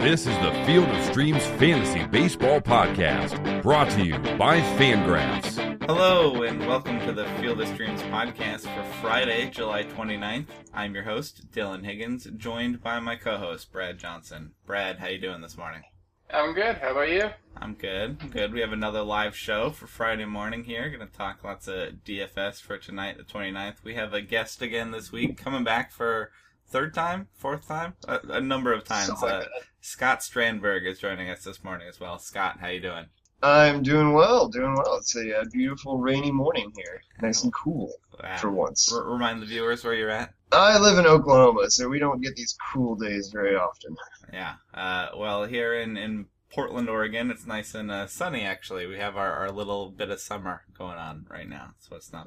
This is the Field of Streams Fantasy Baseball Podcast, brought to you by Fangraphs. Hello, and welcome to the Field of Streams podcast for Friday, July 29th. I'm your host, Dylan Higgins, joined by my co-host, Brad Johnson. Brad, how you doing this morning? I'm good. How about you? I'm good. I'm good. We have another live show for Friday morning here. Going to talk lots of DFS for tonight, the 29th. We have a guest again this week, coming back for third time, fourth time, a, a number of times. Uh. Scott Strandberg is joining us this morning as well. Scott, how you doing? I'm doing well, doing well. It's a, uh beautiful rainy morning here, nice and cool Wow. for once. R- remind the viewers where you're at. I live in Oklahoma, so we don't get these cool days very often. Yeah. Uh, well, here in, in Portland, Oregon, it's nice and uh, sunny, actually. We have our, our little bit of summer going on right now, so it's not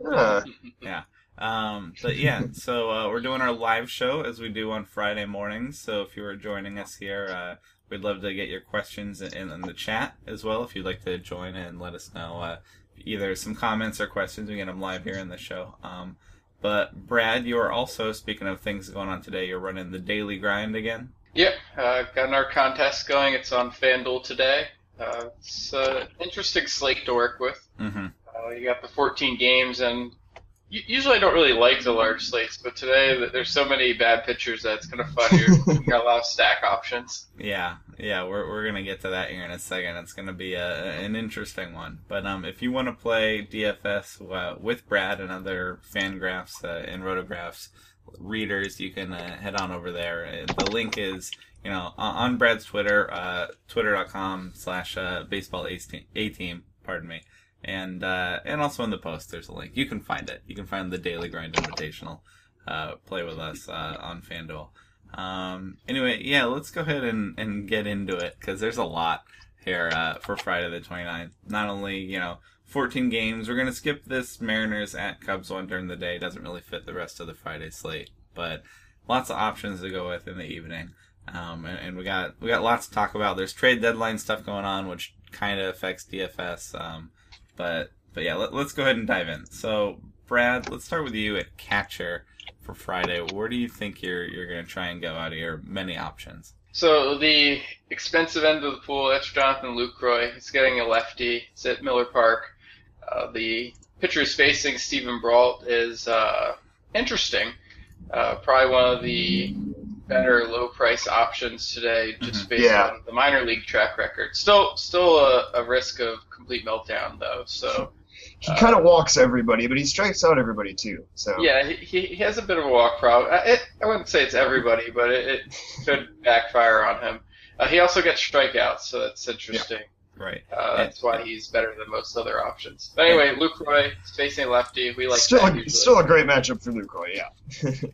Yeah. Uh, Um, but yeah, so uh, we're doing our live show as we do on Friday mornings. So if you are joining us here, uh, we'd love to get your questions in, in the chat as well. If you'd like to join and let us know uh, either some comments or questions, we get them live here in the show. Um, but Brad, you are also speaking of things going on today. You're running the daily grind again. Yep. Uh, got our contest going. It's on FanDuel today. Uh, it's an interesting slate to work with. Mm-hmm. Uh, you got the 14 games, and u- usually I don't really like the large slates, but today there's so many bad pitchers that it's kind of fun. You're, you got a lot of stack options. Yeah, yeah, we're we're gonna get to that here in a second. It's gonna be a an interesting one. But um, if you want to play DFS uh, with Brad and other Fangraphs uh, and Rotographs readers, you can uh, head on over there. Uh, The link is you know on, on Brad's Twitter, uh, twitter.com slash uh, baseball a team. Pardon me. And uh, and also in the post, there's a link. You can find it. You can find the Daily Grind Invitational. Uh, play with us uh, on FanDuel. Um, anyway, yeah, let's go ahead and, and get into it because there's a lot here uh, for Friday the 29th. Not only, you know, 14 games, we're going to skip this Mariners at Cubs one during the day. Doesn't really fit the rest of the Friday slate, but lots of options to go with in the evening. Um, and, and we got we got lots to talk about. There's trade deadline stuff going on, which kind of affects DFS. Um, but but yeah, let, let's go ahead and dive in. So Brad, let's start with you at catcher for Friday. Where do you think you're you're going to try and go out of your many options? So the expensive end of the pool, that's Jonathan Lucroy. He's getting a lefty. It's at Miller Park. Uh, the pitcher is facing Steven Brault is uh, interesting. Uh, probably one of the better low price options today, just based Yeah. on the minor league track record. Still, still a, a risk of complete meltdown though. So he Uh, kind of walks everybody, but he strikes out everybody too. So yeah, he, he has a bit of a walk problem. I, it, I wouldn't say it's everybody, but it, it could backfire on him. Uh, he also gets strikeouts, so that's interesting. Right. Uh, that's why he's better than most other options. But anyway, Lucroy is facing lefty. We like still, that a, usually. still a great matchup for Lucroy. Yeah.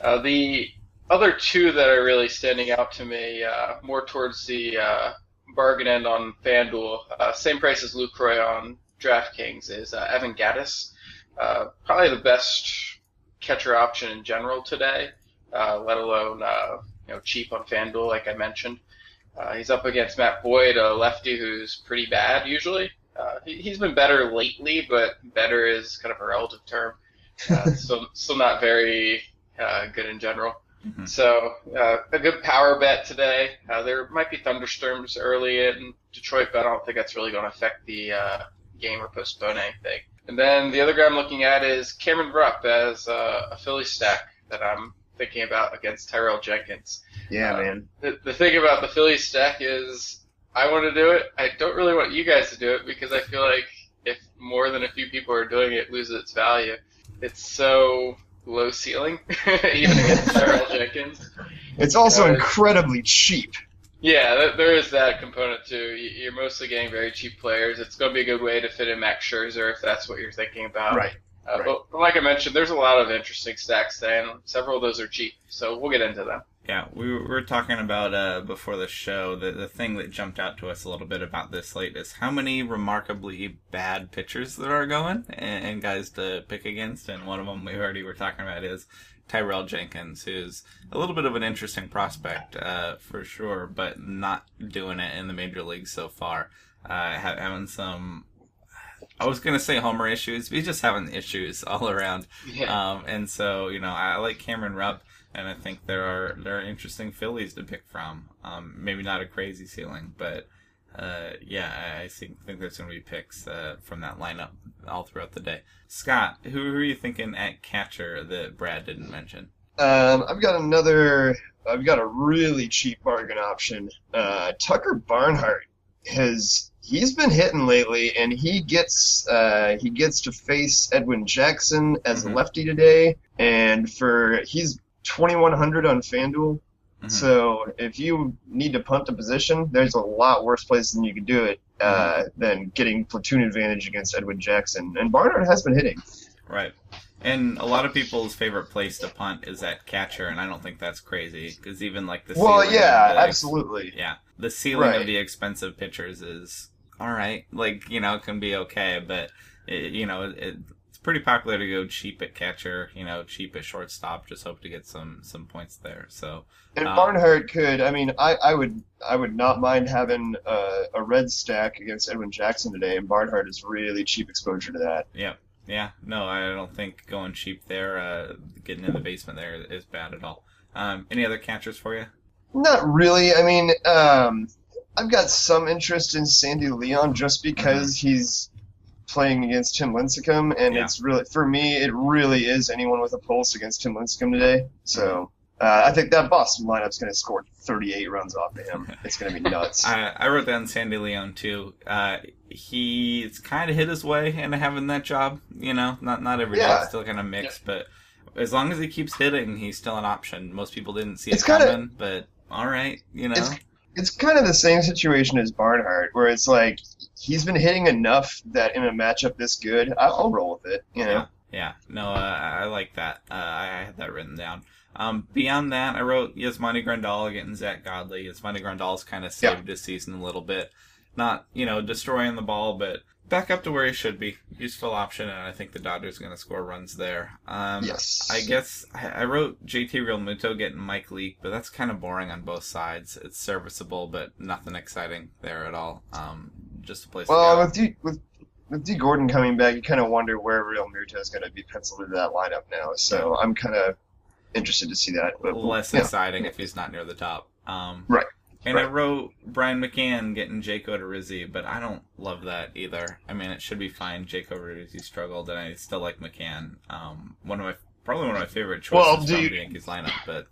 Uh, the other two that are really standing out to me, uh, more towards the uh, bargain end on FanDuel, uh, same price as Lucroy on DraftKings, is uh, Evan Gattis. Uh, probably the best catcher option in general today, uh, let alone uh, you know cheap on FanDuel, like I mentioned. Uh, he's up against Matt Boyd, a lefty who's pretty bad usually. Uh, he, he's been better lately, but better is kind of a relative term. Uh, still, still not very uh, good in general. Mhm. So uh, a good power bet today. Uh, there might be thunderstorms early in Detroit, but I don't think that's really going to affect the uh, game or postpone anything. And then the other guy I'm looking at is Cameron Rupp as uh, a Philly stack that I'm thinking about against Tyrell Jenkins. Yeah, Uh, man. The, the thing about the Philly stack is I want to do it. I don't really want you guys to do it because I feel like if more than a few people are doing it, it loses its value. It's so low ceiling, even against Tyrell Jenkins. It's also uh, incredibly cheap. Yeah, there is that component too. You're mostly getting very cheap players. It's going to be a good way to fit in Max Scherzer if that's what you're thinking about. Right. Uh, right. But, but like I mentioned, there's a lot of interesting stacks today, and several of those are cheap. So we'll get into them. Yeah, we were, talking about uh, before the show. The the thing that jumped out to us a little bit about this slate is how many remarkably bad pitchers there are going and, and guys to pick against. And one of them we already were talking about is Tyrell Jenkins, who's a little bit of an interesting prospect uh, for sure, but not doing it in the major leagues so far. Uh, having some. I was gonna say homer issues, but he's just having issues all around. Yeah. Um, and so, you know, I like Cameron Rupp. And I think there are there are interesting Phillies to pick from. Um, maybe not a crazy ceiling, but uh, yeah, I, I think, think there's going to be picks uh, from that lineup all throughout the day. Scott, who, who are you thinking at catcher that Brad didn't mention? Um, I've got another. I've got a really cheap bargain option. Uh, Tucker Barnhart has he's been hitting lately, and he gets uh, he gets to face Edwin Jackson as a lefty today, and for he's twenty one hundred on FanDuel. Mhm. So if you need to punt a position, there's a lot worse place than you could do it uh, than getting platoon advantage against Edwin Jackson. And Barnhart has been hitting. Right. And a lot of people's favorite place to punt is at catcher, and I don't think that's crazy because even like the Well, yeah, the- absolutely. yeah, the ceiling Right. of the expensive pitchers is all right. Like you know, it can be okay, but it, you know, it, pretty popular to go cheap at catcher. You know, cheap at shortstop. Just hope to get some some points there. So And Um, Barnhart could. I mean, I, I would I would not mind having a, a red stack against Edwin Jackson today, and Barnhart is really cheap exposure to that. yeah, yeah. No, I don't think going cheap there, uh, getting in the basement there is bad at all. Um, any other catchers for you? Not really. I mean, um, I've got some interest in Sandy Leon just because he's playing against Tim Lincecum, and Yeah. it's really for me, it really is anyone with a pulse against Tim Lincecum today. So. Uh, I think that Boston lineup's going to score 38 runs off of him. It's going to be nuts. I, I wrote down Sandy Leon too. Uh, he's kind of hit his way into having that job. You know, not not every day, Yeah. it's still kind of mixed, but as long as he keeps hitting, he's still an option. Most people didn't see It's it kinda- coming, but all right, you know. It's- it's kind of the same situation as Barnhart, where it's like he's been hitting enough that in a matchup this good, I'll roll with it. You know, Yeah, yeah. No, uh, I like that. Uh, I had that written down. Um, beyond that, I wrote Yasmani Grandal getting Zack Godley. Yasmani Grandal's kind of saved his season a little bit. Not, you know, destroying the ball, but back up to where he should be. Useful option, and I think the Dodgers are going to score runs there. Um, yes. I guess I I wrote JT Realmuto getting Mike Leake, but that's kind of boring on both sides. It's serviceable, but nothing exciting there at all. Um, just a place Well, to with D, with with Dee Gordon coming back, you kind of wonder where Realmuto is going to be penciled into that lineup now. So I'm kind of interested to see that. But less yeah. exciting if he's not near the top. Um, Right. And I wrote Brian McCann getting Jake Odorizzi, but I don't love that either. I mean, it should be fine. Jake Odorizzi struggled, and I still like McCann. Um, one of my probably one of my favorite choices Well, from you- the Yankees lineup, but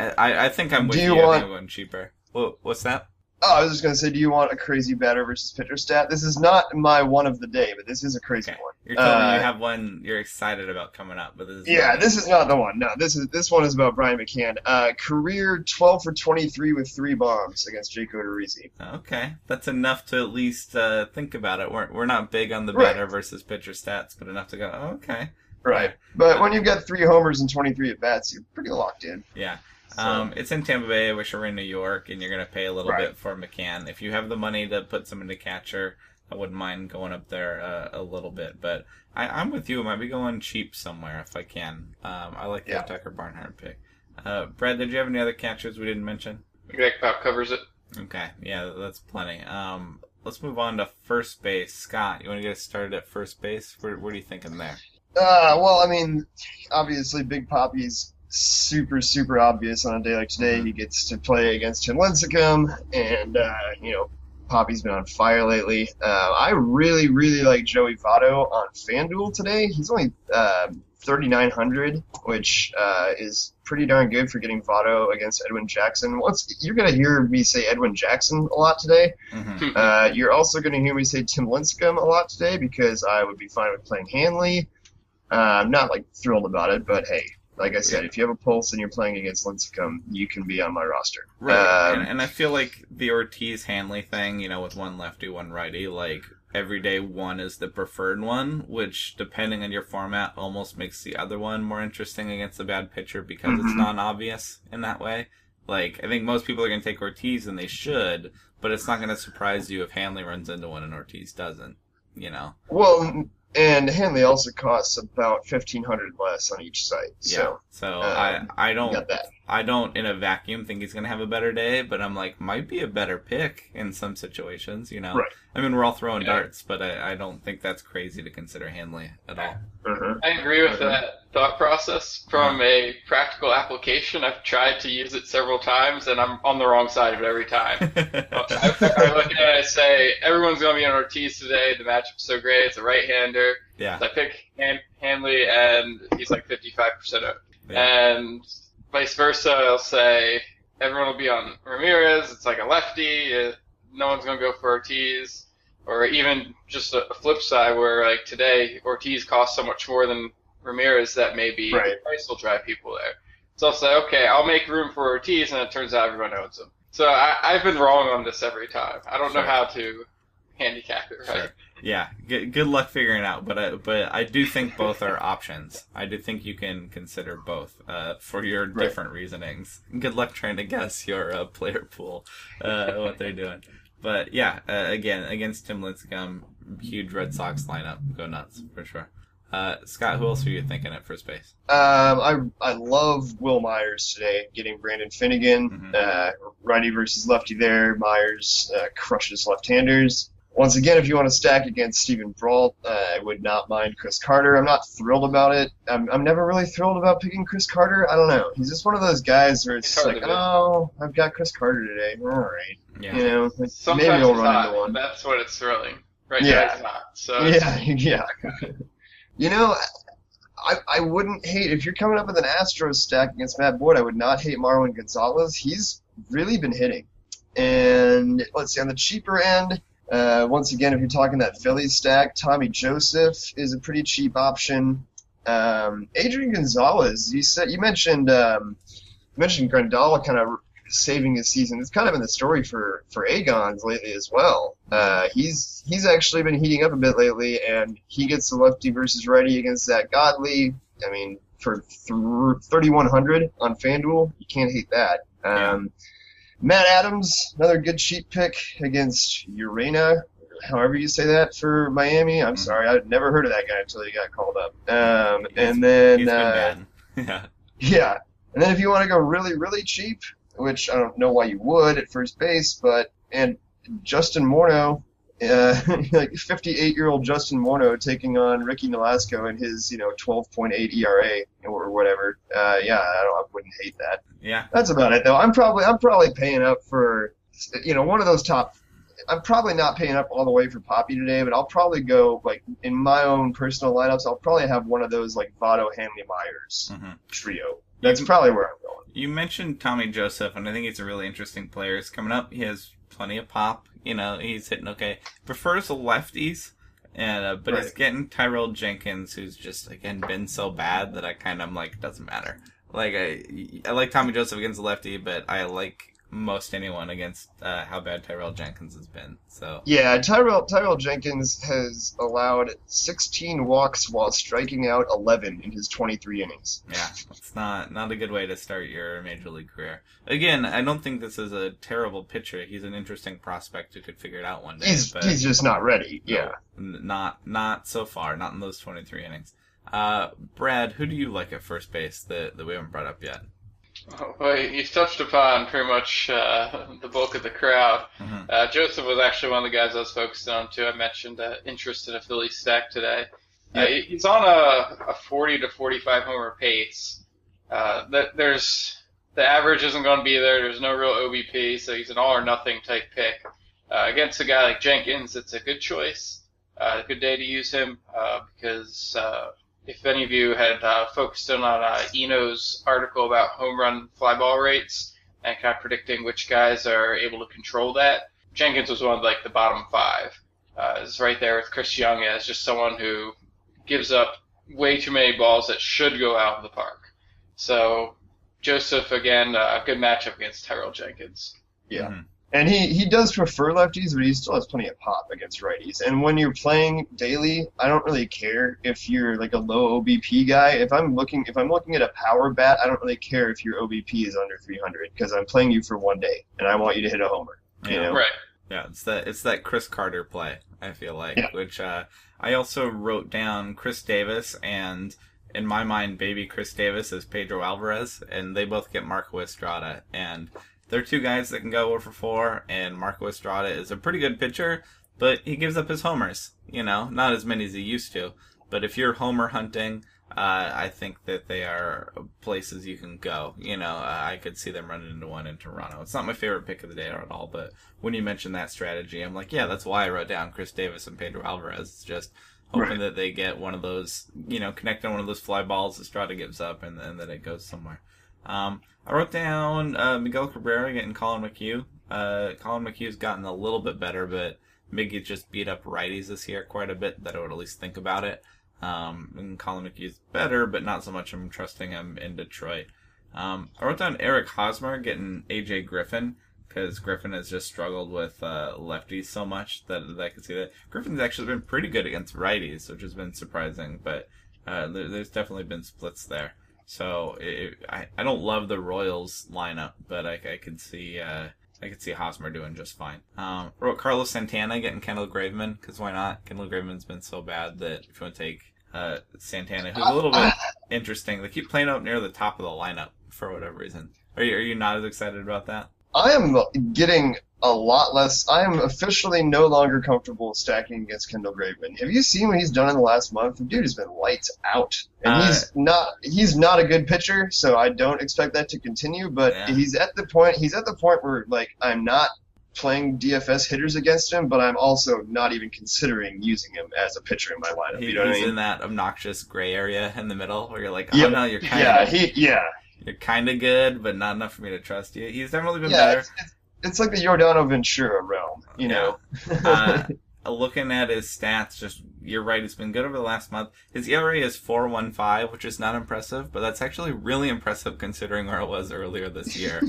I, I think I'm with Do you. you want- cheaper. What, what's that? Oh, I was just going to say, do you want a crazy batter versus pitcher stat? This is not my one of the day, but this is a crazy Okay. one. You're telling me Uh, you have one you're excited about coming up, but this is Yeah, this is not the one. No, this is this one is about Brian McCann. Uh, career 12 for 23 with three bombs against Jake Odorizzi. Okay, that's enough to at least uh, think about it. We're we're not big on the Right. batter versus pitcher stats, but enough to go. oh, okay, Right. But when you've got three homers and 23 at bats, you're pretty locked in. yeah. So, Um, it's in Tampa Bay. I wish it were in New York, and you're going to pay a little Right. bit for McCann. If you have the money to put someone to catcher, I wouldn't mind going up there uh, a little bit. But I, I'm with you. I might be going cheap somewhere if I can. Um, I like the Yeah. Tucker Barnhart pick. Uh, Brad, did you have any other catchers we didn't mention? Greg Pop covers it. Okay, yeah, that's plenty. Um, let's move on to first base. Scott, you want to get us started at first base? Where, what are you thinking there? uh, well, I mean, obviously, Big Poppy's super, super obvious on a day like today. He gets to play against Tim Lincecum, and, uh, you know, Poppy's been on fire lately. Uh, I really, really like Joey Votto on FanDuel today. He's only uh, 3,900, which uh, is pretty darn good for getting Votto against Edwin Jackson. Once you're gonna hear me say Edwin Jackson a lot today. hmm Uh, you're also gonna hear me say Tim Lincecum a lot today because I would be fine with playing Hanley. Uh, I'm not like thrilled about it, but hey, like I said, if you have a pulse and you're playing against Lincecum, you can be on my roster. Right, Um, and, and I feel like the Ortiz Hanley thing, you know, with one lefty, one righty, like every day one is the preferred one, which depending on your format almost makes the other one more interesting against a bad pitcher because it's Mhm. non-obvious in that way. Like I think most people are going to take Ortiz, and they should, but it's not going to surprise you if Hanley runs into one and Ortiz doesn't. You know, Well, and Hanley also costs about fifteen hundred less on each site. yeah. So So um, I I don't got that. I don't in a vacuum think he's going to have a better day, but I'm like might be a better pick in some situations. You know, Right. I mean, we're all throwing Yeah. darts, but I, I don't think that's crazy to consider Hanley at all. Uh-huh. I agree with that thought process. From a practical application, I've tried to use it several times, and I'm on the wrong side of it every time. I, I look at it and I say, everyone's going to be on Ortiz today. The matchup's so great. It's a right-hander. yeah, So I pick Han- Hanley, and he's like 55% owned. Yeah. And vice versa, I'll say everyone will be on Ramirez. It's like a lefty. Uh, no one's going to go for Ortiz. Or even just a, a flip side where, like today, Ortiz costs so much more than Ramirez that maybe Right. the price will drive people there. So I'll say, okay, I'll make room for Ortiz, and it turns out everyone owns him. So I, I've been wrong on this every time. I don't know how to handicap it right. Sure. Yeah, good, good luck figuring out. But I, but I do think both are options. I do think you can consider both uh, for your Right. different reasonings. Good luck trying to guess your uh, player pool, uh, what they're doing. But yeah, uh, again against Tim Lincecum, huge Red Sox lineup, go nuts for sure. Uh, Scott, who else are you thinking at first base? Um, I I love Wil Myers today, getting Brandon Finnegan, Mhm. uh, righty versus lefty there. Myers uh, crushes left-handers. Once again, if you want to stack against Steven Brault, uh, I would not mind Chris Carter. I'm not thrilled about it. I'm, I'm never really thrilled about picking Chris Carter. I don't know. He's just one of those guys where it's Carter like, oh, I've got Chris Carter today. All right, Yeah, you know, like, Sometimes maybe I'll run not. into one. That's what it's thrilling. Right Yeah. now it's not. So it's- Yeah, yeah. You know, I, I wouldn't hate if you're coming up with an Astros stack against Matt Boyd. I would not hate Marwin Gonzalez. He's really been hitting. And let's see on the cheaper end. Uh, once again, if you're talking that Phillies stack, Tommy Joseph is a pretty cheap option. Um, Adrian Gonzalez, you said you mentioned um, you mentioned Grandal kind of saving his season. It's kind of been the story for for Agon's lately as well. Uh, he's he's actually been heating up a bit lately, and he gets the lefty versus righty against Zack Godley. I mean, for th- 3100 on FanDuel, you can't hate that. Um, Matt Adams, another good cheap pick against Urena, however you say that for Miami. I'm Mhm. sorry, I'd never heard of that guy until he got called up. Um, and then uh, yeah, yeah. And then if you want to go really, really cheap, which I don't know why you would at first base, but and Justin Morneau, uh, like 58 year old Justin Morneau taking on Ricky Nolasco and his you know 12.8 ERA or whatever. Uh, yeah, I, don't, I wouldn't hate that. yeah, That's about it though. I'm probably I'm probably paying up for you know one of those top. I'm probably not paying up all the way for Poppy today, but I'll probably go like in my own personal lineups. I'll probably have one of those like Votto, Hanley, Myers hmm trio. That's probably where I'm going. You mentioned Tommy Joseph, and I think he's a really interesting player. He's coming up. He has plenty of pop. You know, he's hitting okay. Prefers the lefties, and uh, but he's getting Tyrell Jenkins, who's just again been so bad that I kind of am like doesn't matter. Like I, I like Tommy Joseph against the lefty, but I like most anyone against uh, how bad Tyrell Jenkins has been. So Yeah, Tyrell Tyrell Jenkins has allowed 16 walks while striking out 11 in his 23 innings. yeah, it's not not a good way to start your major league career. Again, I don't think this is a terrible pitcher. He's an interesting prospect who could figure it out one day. He's but he's just not ready. Yeah. Not not so far, not in those 23 innings. Uh, Brad, who do you like at first base that, that we haven't brought up yet? Well, you've touched upon pretty much uh, the bulk of the crowd. Mhm. Uh, Joseph was actually one of the guys I was focused on too. I mentioned uh, interest in a Philly stack today. Uh, he's on a, a 40 to 45 homer pace. Uh, that there's the average isn't going to be there. There's no real OBP, so he's an all or nothing type pick. Uh, against a guy like Jenkins, it's a good choice. Uh, a good day to use him uh, because uh, if any of you had uh, focused in on uh, Eno's article about home run fly ball rates and kind of predicting which guys are able to control that, Jenkins was one of like the bottom five. Uh, is right there with Chris Young as just someone who gives up way too many balls that should go out of the park. So Joseph again, uh, a good matchup against Tyrell Jenkins. Yeah. Mhm. And he, he does prefer lefties, but he still has plenty of pop against righties. And when you're playing daily, I don't really care if you're like a low OBP guy. If I'm looking if I'm looking at a power bat, I don't really care if your OBP is under 300 because I'm playing you for one day and I want you to hit a homer. You Yeah. know? Right. Yeah, it's that it's that Chris Carter play. I feel like, Yeah. which uh, I also wrote down Chris Davis and in my mind, baby Chris Davis is Pedro Alvarez, and they both get Marco Estrada. And they're two guys that can go over for four, and Marco Estrada is a pretty good pitcher, but he gives up his homers. You know, not as many as he used to. But if you're homer hunting, uh, I think that they are places you can go. You know, uh, I could see them running into one in Toronto. It's not my favorite pick of the day at all, but when you mentioned that strategy, I'm like, yeah, that's why I wrote down Chris Davis and Pedro Alvarez. It's just hoping Right. that they get one of those, you know, connect on one of those fly balls Estrada gives up and, and that it goes somewhere. Um, I wrote down uh, Miguel Cabrera getting Collin McHugh. Uh, Collin McHugh's gotten a little bit better, but Miggy just beat up righties this year quite a bit. That I would at least think about it. Um, and Collin McHugh's better, but not so much. I'm trusting him in Detroit. Um, I wrote down Eric Hosmer getting AJ Griffin because Griffin has just struggled with uh, lefties so much that, that I could see that. Griffin's actually been pretty good against righties, which has been surprising, but uh, there, there's definitely been splits there. So it, I, I don't love the Royals lineup, but I, I could see uh, I could see Hosmer doing just fine. Um, wrote Carlos Santana getting Kendall Graveman because why not? Kendall Graveman's been so bad that if you want to take uh, Santana, who's a little bit interesting, they keep playing up near the top of the lineup for whatever reason. Are you are you not as excited about that? I am getting a lot less. I am officially no longer comfortable stacking against Kendall Graveman. Have you seen what he's done in the last month? The dude has been lights out, and Uh, he's not. He's not a good pitcher, so I don't expect that to continue. But Yeah. he's at the point. He's at the point where like I'm not playing DFS hitters against him, but I'm also not even considering using him as a pitcher in my lineup. He, you know what I he's mean? in that obnoxious gray area in the middle where you're like, oh Yep. no, you're kind yeah, of he yeah. you're kind of good, but not enough for me to trust you. He's definitely been Yeah, better. it's, it's, it's like the Yordano Ventura realm, you Yeah. know. uh, looking at his stats, just you're right. It's been good over the last month. His ERA is four one five, which is not impressive, but that's actually really impressive considering where it was earlier this year.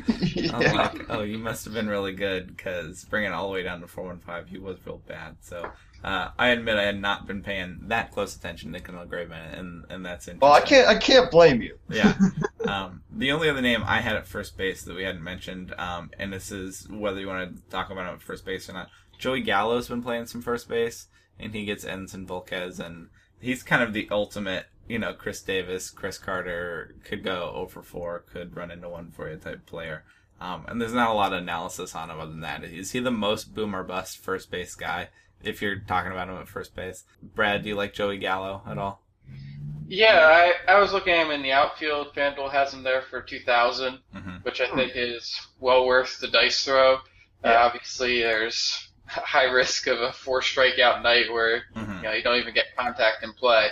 I'm like, oh, you must have been really good because bringing it all the way down to four one five, he was real bad. So. Uh, I admit I had not been paying that close attention to Kendall Graveman, and, and that's interesting. well, I can't. I can't blame you. Yeah. Um, the only other name I had at first base that we hadn't mentioned, um, and this is whether you want to talk about him at first base or not. Joey Gallo's been playing some first base, and he gets Edinson Volquez, and he's kind of the ultimate, you know, Chris Davis, Chris Carter could go over four, could run into one for you type player. Um, and there's not a lot of analysis on him other than that. Is he the most boom or bust first base guy? If you're talking about him at first base, Brad, do you like Joey Gallo at all? Yeah, I, I was looking at him in the outfield. FanDuel has him there for 2,000, hmm which I think is well worth the dice throw. Uh, obviously, there's high risk of a four strikeout night where hmm you know you don't even get contact in play.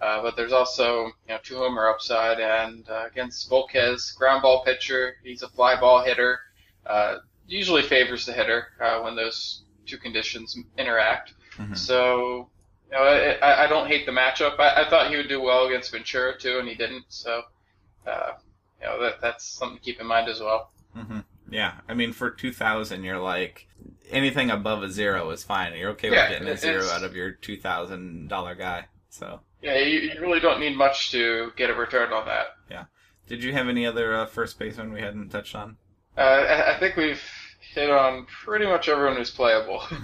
Uh, but there's also you know two homer upside, and uh, against Volquez, ground ball pitcher, he's a fly ball hitter. Uh, usually favors the hitter uh, when those two conditions interact. Mhm. So you know, I, I- don't hate the matchup. I, I thought he would do well against Ventura too, and he didn't. So uh, you know that that's something to keep in mind as well. hmm Yeah, I mean, for two thousand, you're like anything above a zero is fine. You're okay Yeah, with getting a zero out of your two thousand dollar guy. So, Yeah, you, you really don't need much to get a return on that. Yeah. Did you have any other uh, first baseman we hadn't touched on? Uh, I, I think we've hit on pretty much everyone who's playable.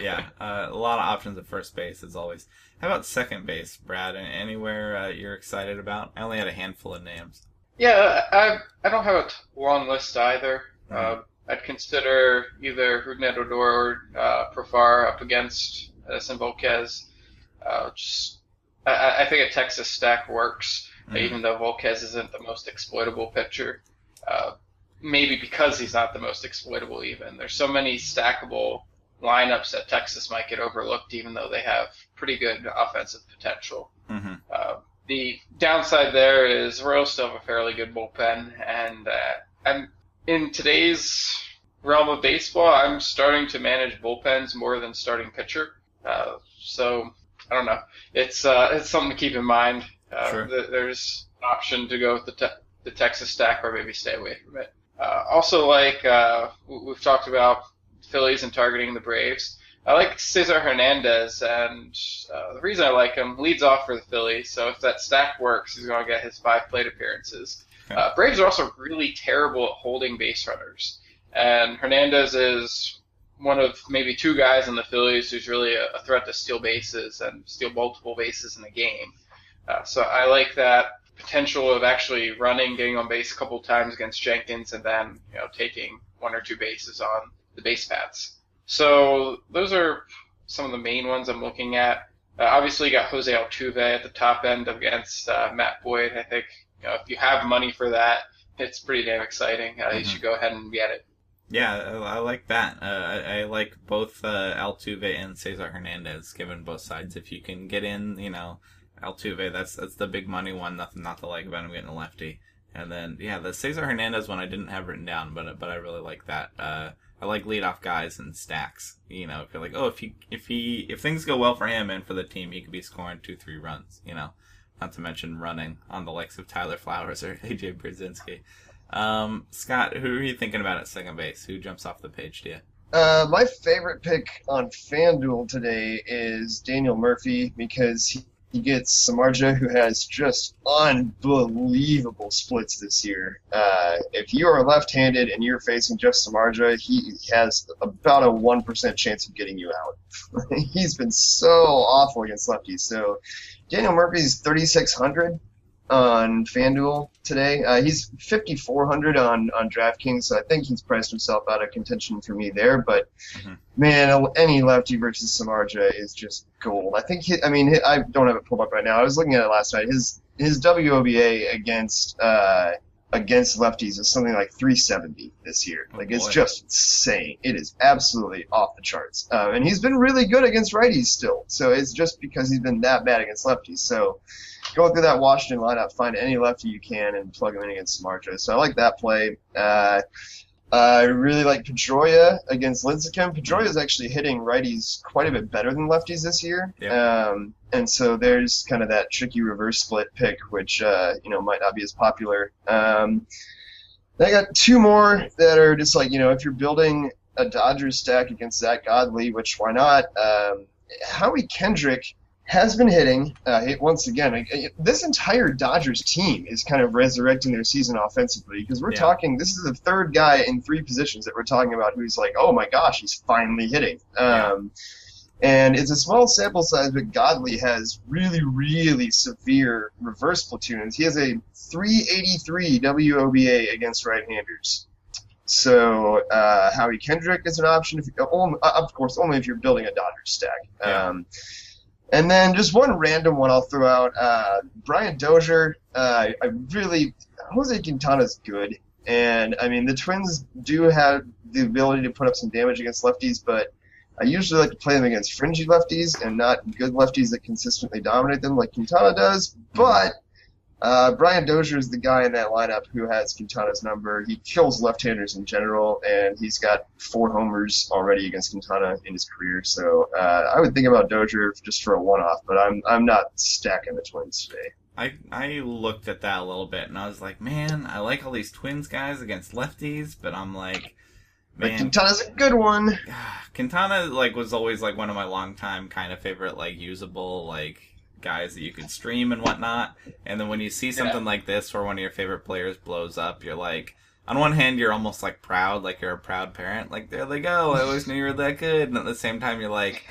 yeah, uh, a lot of options at first base as always. How about second base, Brad? Anywhere uh, you're excited about? I only had a handful of names. Yeah, I I don't have a t- long list either. Uh, I'd consider either Rougned Odor or uh, Profar up against Edinson Volquez. Uh, just I- I, think a Texas stack works, Mhm. even though Volquez isn't the most exploitable pitcher. Maybe because he's not the most exploitable. Even there's so many stackable lineups that Texas might get overlooked, even though they have pretty good offensive potential. hmm Uh, the downside there is Royals still have a fairly good bullpen, and uh, I'm in today's realm of baseball. I'm starting to manage bullpens more than starting pitcher. Uh, so I don't know. It's uh, it's something to keep in mind. Uh, Sure. th- there's an option to go with the te- the Texas stack, or maybe stay away from it. Uh, also, like uh, we've talked about Phillies and targeting the Braves. I like Cesar Hernandez, and uh, the reason I like him leads off for the Phillies. So if that stack works, he's going to get his five plate appearances. Uh, Braves are also really terrible at holding base runners, and Hernandez is one of maybe two guys in the Phillies who's really a, a threat to steal bases and steal multiple bases in a game. Uh, so I like that potential of actually running, getting on base a couple times against Jenkins, and then you know taking one or two bases on the base paths. So those are some of the main ones I'm looking at. Uh, obviously, you got Jose Altuve at the top end against uh, Matt Boyd. I think you know, if you have money for that, it's pretty damn exciting. Uh, Mhm. You should go ahead and get it. Yeah, I, I like that. Uh, I, I like both uh, Altuve and Cesar Hernandez, given both sides. If you can get in, you know, Altuve, that's that's the big money one. Nothing not to like about him getting a lefty. And then yeah, the Cesar Hernandez one I didn't have written down, but but I really like that. Uh, I like leadoff guys and stacks. You know, if you're like, oh, if he if he if things go well for him and for the team, he could be scoring two three runs. You know, not to mention running on the likes of Tyler Flowers or AJ Pierzynski. Um, Scott, who are you thinking about at second base? Who jumps off the page to you? Uh, my favorite pick on FanDuel today is Daniel Murphy because he, he gets Samardzija, who has just unbelievable splits this year. Uh, if you are left-handed and you're facing Jeff Samardzija, he has about a one percent chance of getting you out. He's been so awful against lefties. So Daniel Murphy's 3,600 on FanDuel today. Uh, he's 5,400 on, on DraftKings, so I think he's priced himself out of contention for me there. But Mhm. man, any lefty versus Samardzija is just gold. I think he, I mean, he- I don't have it pulled up right now. I was looking at it last night. His his WOBA against uh, against lefties is something like 370 this year. Oh, Like it's just insane. It is absolutely off the charts. Um, and he's been really good against righties still. So it's just because he's been that bad against lefties. So go through that Washington lineup, find any lefty you can, and plug him in against Samardzija. So I like that play. Uh, I really like Pedroia against Lincecum. Pedroia is actually hitting righties quite a bit better than lefties this year. Yeah. Um, and so there's kind of that tricky reverse split pick, which uh, you know might not be as popular. Um, I got two more that are just like you know if you're building a Dodgers stack against Zack Godley, which why not? Um, Howie Kendrick has been hitting. Uh, hit once again, uh, this entire Dodgers team is kind of resurrecting their season offensively because we're Yeah. talking. This is the third guy in three positions that we're talking about who's like, oh my gosh, he's finally hitting. Um, and it's a small sample size, but Godley has really, really severe reverse platoons. He has a 383 WOBA against right-handers. So uh, Howie Kendrick is an option, if you, only, uh, of course, only if you're building a Dodgers stack. Yeah. Um, and then just one random one I'll throw out. Uh, Brian Dozier, uh, I really Jose Quintana's good, and I mean the Twins do have the ability to put up some damage against lefties, but I usually like to play them against fringy lefties and not good lefties that consistently dominate them like Quintana does. But uh, Brian Dozier is the guy in that lineup who has Quintana's number. He kills left-handers in general, and he's got four homers already against Quintana in his career. So uh, I would think about Dozier just for a one-off, but I'm I'm not stacking the Twins today. I I looked at that a little bit and I was like, man, I like all these Twins guys against lefties, but I'm like, But man, Quintana's a good one. Quintana like was always like one of my long time kind of favorite like usable like guys that you could stream and whatnot. And then when you see something like this where one of your favorite players blows up, you're like, on one hand, you're almost like proud, like you're a proud parent, like there they go. I always knew you were that good. And at the same time, you're like,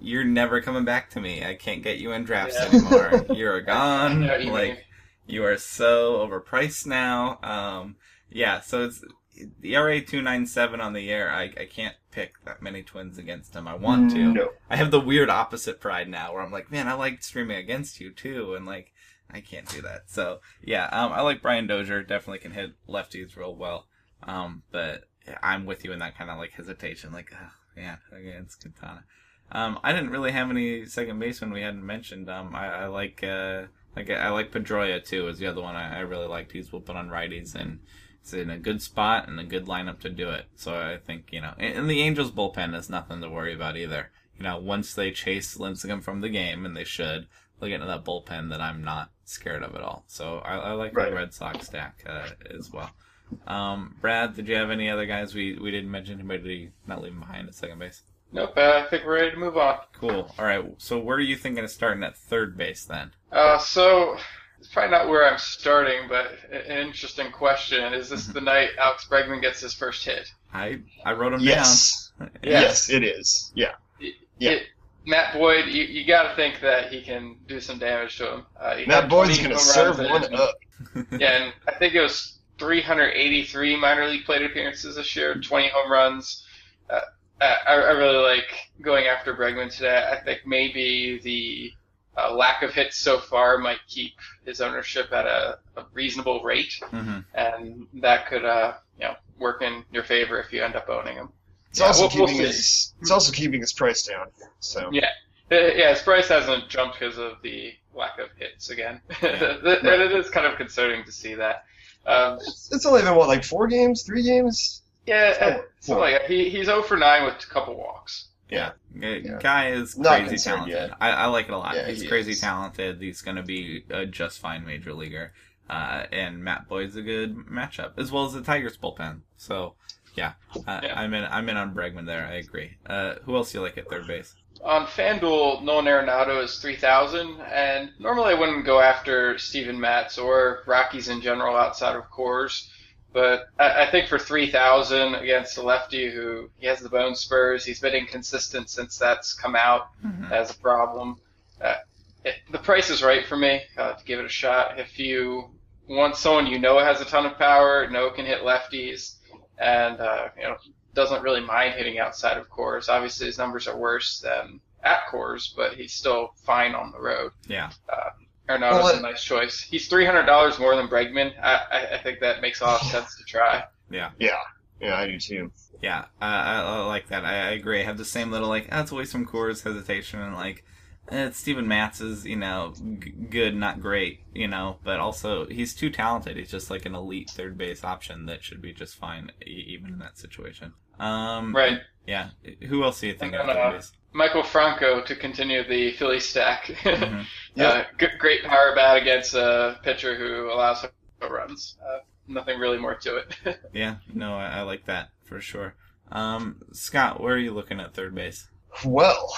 you're never coming back to me. I can't get you in drafts Yeah. anymore. You're gone. I know what you like you are so overpriced now. Um, yeah, so it's the ERA two nine seven on the year. I I can't pick that many twins against him. I want to. No. I have the weird opposite pride now, where I'm like, man, I like streaming against you too, and like I can't do that. So yeah, um, I like Brian Dozier. Definitely can hit lefties real well. Um, but I'm with you in that kind of like hesitation, like, oh, man, against Quintana. Um, I didn't really have any second baseman we hadn't mentioned. Um, I, I like uh, like I like Pedroia too. Is the other one I, I really liked. He's whooping on righties and it's in a good spot and a good lineup to do it. So I think you know, and, the Angels bullpen is nothing to worry about either. You know, once they chase Lincecum from the game, and they should, they'll get into that bullpen that I'm not scared of at all. So I, I like Right. the Red Sox stack uh, as well. Um, Brad, did you have any other guys we, we didn't mention? Anybody not leaving behind at second base? Nope, uh, I think we're ready to move on. Cool. All right. So where are you thinking of starting at third base then? Uh, so it's probably not where I'm starting, but an interesting question: Is this the night Alex Bregman gets his first hit? I I wrote him Yes. down. Yeah. Yes, it is. Yeah. It, Yeah. it, Matt Boyd, you, you got to think that he can do some damage to him. Uh, he Matt had Boyd's gonna serve runs one and- up. Yeah, and I think it was 383 minor league plate appearances this year, 20 home runs. Uh, I, I really like going after Bregman today. I think maybe the uh, lack of hits so far might keep his ownership at a, a reasonable rate, hmm and that could uh, you know work in your favor if you end up owning him. It's Yeah, also we'll- we'll keeping his. It's also keeping his price down. So Yeah. Uh, Yeah, his price hasn't jumped because of the lack of hits again. and it is kind of concerning to see that. Um, it's, it's only been what like four games, three games. yeah, Four. uh, something like that. He, he's 0 for 9 with a couple walks. Yeah. Yeah. Guy is crazy talented. yet. I, I like it a lot. Yeah, He's he crazy is. talented. He's going to be a just fine major leaguer. Uh, and Matt Boyd's a good matchup, as well as the Tigers bullpen. So, yeah, uh, Yeah. I'm in. I'm in on Bregman there. I agree. Uh, who else do you like at third base? On FanDuel, Nolan Arenado is 3,000, and normally I wouldn't go after Steven Matz or Rockies in general outside of Coors, but I, I think for 3,000 against a lefty who he has the bone spurs, he's been inconsistent since that's come out. as a problem. Uh, it, the price is right for me uh, to give it a shot. If you want someone you know has a ton of power, know can hit lefties, and uh, you know doesn't really mind hitting outside of Coors. Obviously, his numbers are worse than at Coors, but he's still fine on the road. Yeah. Arenado's Well, a nice choice. He's three hundred dollars more than Bregman. I, I, I think that makes a lot of sense to try. Yeah. Yeah, yeah, I do too. Yeah, uh, I, I like that. I, I agree. I have the same little like, oh, it's away from Coors hesitation and like, eh, Steven Matz is you know g- good, not great, you know, but also he's too talented. He's just like an elite third base option that should be just fine e- even in that situation. Um, Right. Yeah. Who else do you think And of third uh, base? Maikel Franco to continue the Philly stack. Mhm. Yeah. Uh, g- great power bat against a pitcher who allows home runs. Uh, nothing really more to it. Yeah. No, I, I like that for sure. Um, Scott, where are you looking at third base? Well,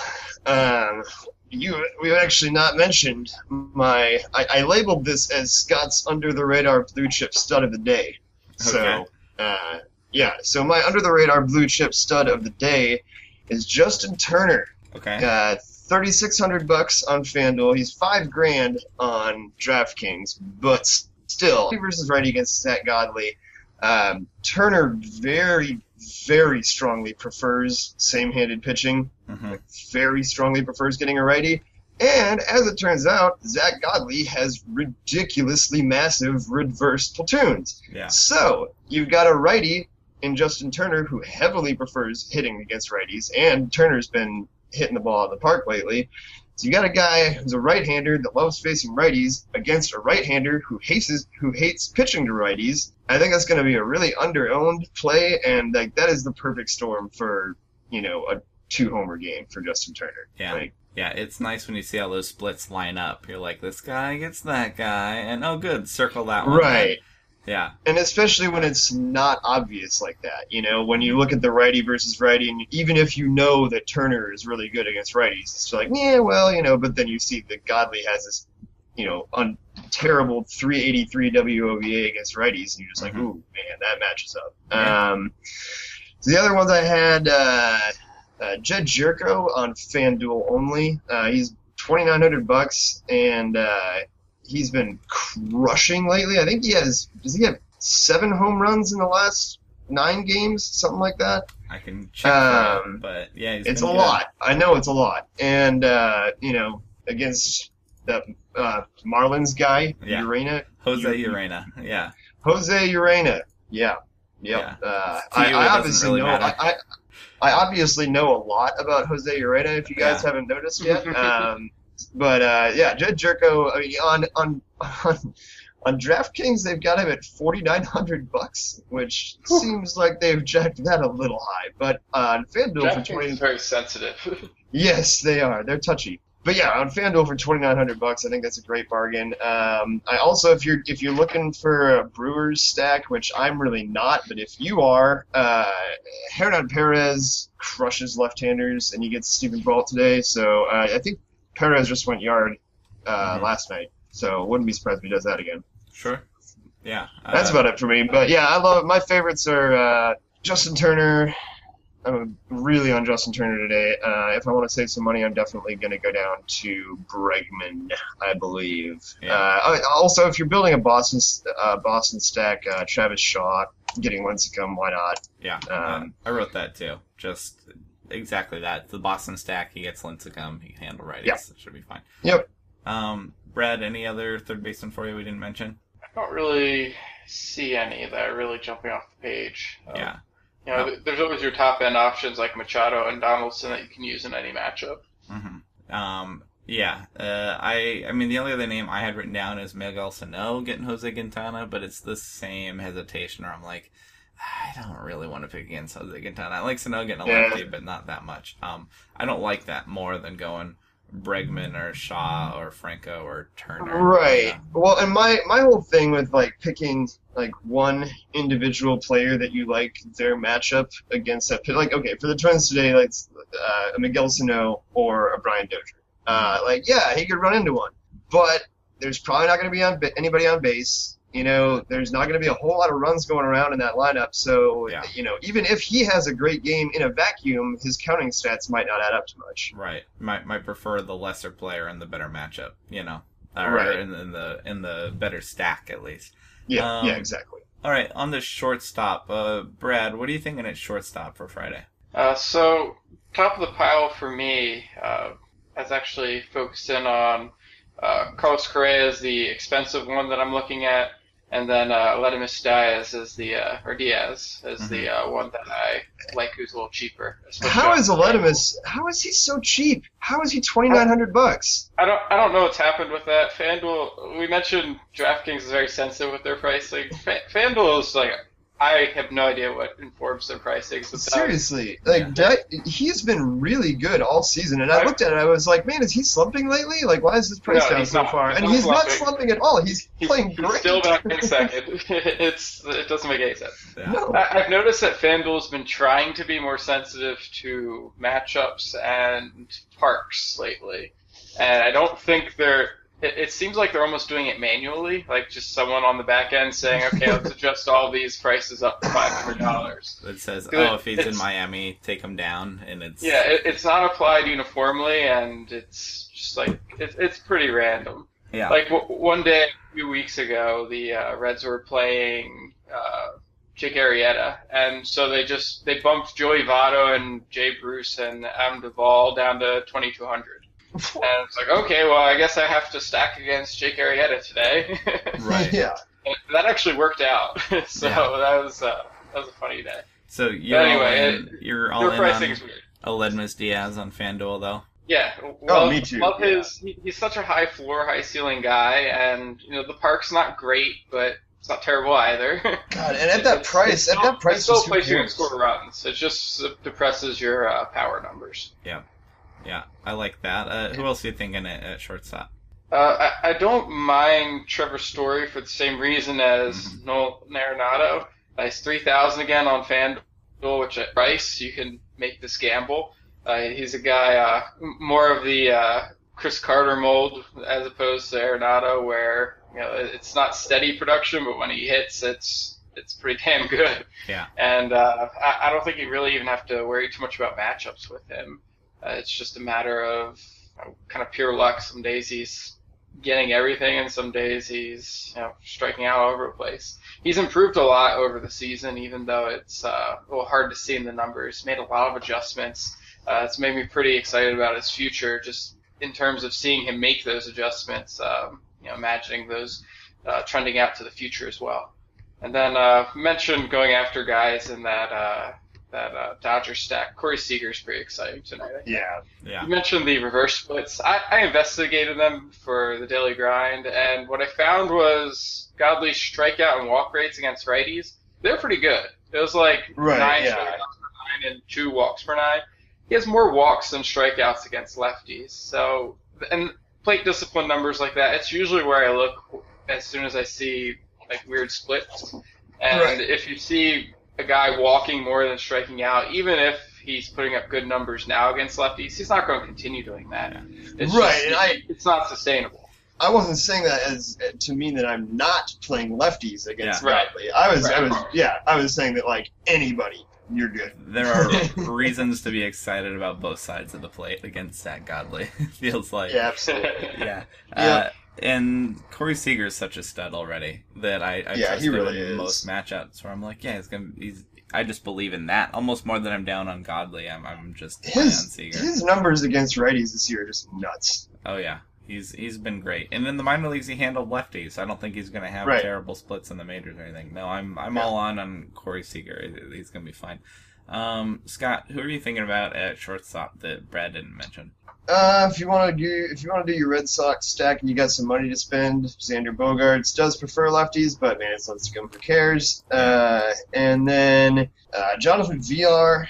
um, you we've actually not mentioned my. I, I labeled this as Scott's under the radar blue chip stud of the day. So, Okay. uh, yeah. So my under the radar blue chip stud of the day is Justin Turner. Okay. Uh, thirty six hundred bucks on FanDuel. He's five grand on DraftKings, but still versus righty against Zack Godley. Um, Turner very, very strongly prefers same-handed pitching. hmm Very strongly prefers getting a righty. And as it turns out, Zack Godley has ridiculously massive reverse platoons. Yeah. So you've got a righty in Justin Turner who heavily prefers hitting against righties, and Turner's been hitting the ball out of the park lately. So you got a guy who's a right-hander that loves facing righties against a right-hander who hates who hates pitching to righties. I think that's going to be a really under-owned play, and like that is the perfect storm for you know a two-homer game for Justin Turner. Yeah. Like, Yeah, it's nice when you see how those splits line up. You're like, this guy gets that guy, and oh, good, circle that one. right. Yeah. and especially when it's not obvious like that. You know, when you look at the righty versus righty, and even if you know that Turner is really good against righties, it's like, yeah, well, you know, but then you see that Godley has this, you know, un- terrible 383 WOBA against righties, and you're just like, Mhm. ooh, man, that matches up. Yeah. Um, so the other ones I had, uh, uh, Jedd Gyorko on FanDuel only. Uh, he's 2,900 bucks, and uh, he's been crushing lately. I think he has. Does he have seven home runs in the last nine games, something like that? I can check Um, it, but yeah, he's It's a good. lot. I know it's a lot, and uh, you know, against that uh, Marlins guy, Yeah. Urena, Jose Urena. Yeah. Jose Urena. Yeah. Yep. Yeah. Uh, I, I obviously really know. I, I, I obviously know a lot about Jose Urena. If you guys Yeah. haven't noticed yet, um, but uh, yeah, Jedd Gyorko. I mean, on on on on DraftKings, they've got him at forty nine hundred bucks, which Whew. seems like they've jacked that a little high. But on FanDuel for DraftKings twenty, is very sensitive. Yes, they are. They're touchy. But yeah, on FanDuel for twenty nine hundred bucks, I think that's a great bargain. Um, I also, if you're if you're looking for a Brewers stack, which I'm really not, but if you are, uh, Hernan Perez crushes left-handers, and he gets Steven Brault today. So uh, I think Perez just went yard uh, Mhm. last night, so wouldn't be surprised if he does that again. Sure. Yeah. That's uh, about it for me. But yeah, I love it. My favorites are uh, Justin Turner, I'm really on Justin Turner today. Uh, if I want to save some money, I'm definitely going to go down to Bregman, I believe. Yeah. Uh, also, if you're building a Boston uh, Boston stack, uh, Travis Shaw getting Lincecum, why not? Yeah, um, I wrote that too. Just exactly that. The Boston stack, he gets Lincecum, he can handle righties. Yeah. It should be fine. Yep. Um, Brad, any other third baseman for you we didn't mention? I don't really see any that are really jumping off the page. Um, yeah. You know, th- there's always your top end options like Machado and Donaldson that you can use in any matchup. Mm-hmm. Um, yeah. Uh, I, I mean, the only other name I had written down is Miguel Sano getting Jose Quintana, but it's the same hesitation where I'm like, I don't really want to pick against Quintana. I like Sano getting a Yeah. but not that much. Um, I don't like that more than going Bregman or Shaw or Franco or Turner. Right. Yeah. Well, and my my whole thing with like picking like one individual player that you like their matchup against that like okay for the Twins today like uh, a Miguel Sano or a Brian Dozier. Uh, like yeah, he could run into one, but there's probably not going to be on anybody on base. You know, there's not going to be a whole lot of runs going around in that lineup. So Yeah. you know, even if he has a great game in a vacuum, his counting stats might not add up too much. Right. Might might prefer the lesser player in the better matchup. You know, or Right. in, in the in the better stack at least. Yeah. Um, yeah. Exactly. All right, on the shortstop, uh, Brad, what are you thinking at shortstop for Friday? Uh, so top of the pile for me uh, has actually focused in on uh, Carlos Correa as the expensive one that I'm looking at, and then uh, Aledmys Diaz is the uh, or Diaz as the uh, one that I like, who's a little cheaper. How is How on is FanDuel. Aledmys? How is he so cheap? How is he twenty nine hundred bucks? I don't I don't know what's happened with that. FanDuel, we mentioned DraftKings is very sensitive with their pricing. Fa- FanDuel is like I have no idea what informs their pricing. That- Seriously, like Yeah. that, he's been really good all season, and I looked at it. And I was like, man, is he slumping lately? Like, why is his price No, down so not. far? He's and not he's not slumping. slumping at all. He's, he's, playing he's great. still back in second. it's it doesn't make any sense. Yeah. no. I, I've noticed that FanDuel's been trying to be more sensitive to matchups and parks lately, and I don't think they're. It, it seems like they're almost doing it manually, like just someone on the back end saying, "Okay, let's adjust all these prices up to five hundred dollars." It says, oh, if he's in Miami, take him down, and it's Yeah, it, it's not applied uniformly, and it's just like it, it's pretty random. yeah, Like w- one day a few weeks ago, the uh, Reds were playing uh, Jake Arrieta, and so they just they bumped Joey Votto and Jay Bruce and Adam Duvall down to 2200. And it's like, okay, well, I guess I have to stack against Jake Arrieta today. right. yeah. And that actually worked out. so Yeah. that was uh, that was a funny day. So you're anyway, all in, you're all in pricing on is weird. Aledmys Diaz on FanDuel though. Yeah. Love, me too, Love yeah. his. He, he's such a high floor, high ceiling guy, and you know the park's not great, but it's not terrible either. God, and at that It's- price, it's at still- that price, it still just who plays you in cares? score runs. It just depresses your uh, power numbers. Yeah, I like that. Uh, who else are you thinking at, at shortstop? Uh, I, I don't mind Trevor Story for the same reason as Mhm. Nolan Arenado. He's three thousand again on FanDuel, which at price you can make this gamble. Uh, he's a guy uh, more of the uh, Chris Carter mold as opposed to Arenado, where you know it's not steady production, but when he hits, it's it's pretty damn good. Yeah. And uh, I, I don't think you really even have to worry too much about matchups with him. Uh, it's just a matter of you know, kind of pure luck. Some days he's getting everything, and some days he's you know striking out all over the place. He's improved a lot over the season, even though it's uh, a little hard to see in the numbers. Made a lot of adjustments. Uh, it's made me pretty excited about his future, just in terms of seeing him make those adjustments. Um, you know, imagining those uh, trending out to the future as well. And then uh, mentioned going after guys in that uh, that uh, Dodger stack. Corey Seager's pretty exciting tonight. Yeah. Yeah. You mentioned the reverse splits. I, I investigated them for the daily grind, and what I found was Godley's strikeout and walk rates against righties. They're pretty good. It was like Right, nine yeah. strikeouts per nine and two walks per nine. He has more walks than strikeouts against lefties. So, and plate discipline numbers like that, it's usually where I look as soon as I see like weird splits. And Right. if you see a guy walking more than striking out, even if he's putting up good numbers now against lefties, he's not going to continue doing that. It's Right, just- and I- it's not sustainable. I wasn't saying that as to mean that I'm not playing lefties against Yeah. Right. Godley. I was, I was, yeah, I was saying that like anybody, you're good. There are reasons to be excited about both sides of the plate against Zack Godley. Feels like Yeah, absolutely. yeah. Yeah. Uh, and Corey Seager is such a stud already that I, I Yeah, trust he him really in is. most matchups where I'm like, yeah, he's gonna. He's. I just believe in that almost more than I'm down on Godley. I'm. I'm just His Seager. his numbers against righties this year are just nuts. Oh yeah, he's he's been great. And in the minor leagues, he handled lefties. I don't think he's gonna have Right. terrible splits in the majors or anything. No, I'm I'm Yeah. all on on Corey Seager. He's gonna be fine. Um, Scott, who are you thinking about at shortstop that Brad didn't mention? Uh, if you want to do if you want to do your Red Sox stack and you got some money to spend, Xander Bogaerts does prefer lefties, but man, it's Lincecum. Who cares? Uh, and then uh, Jonathan Villar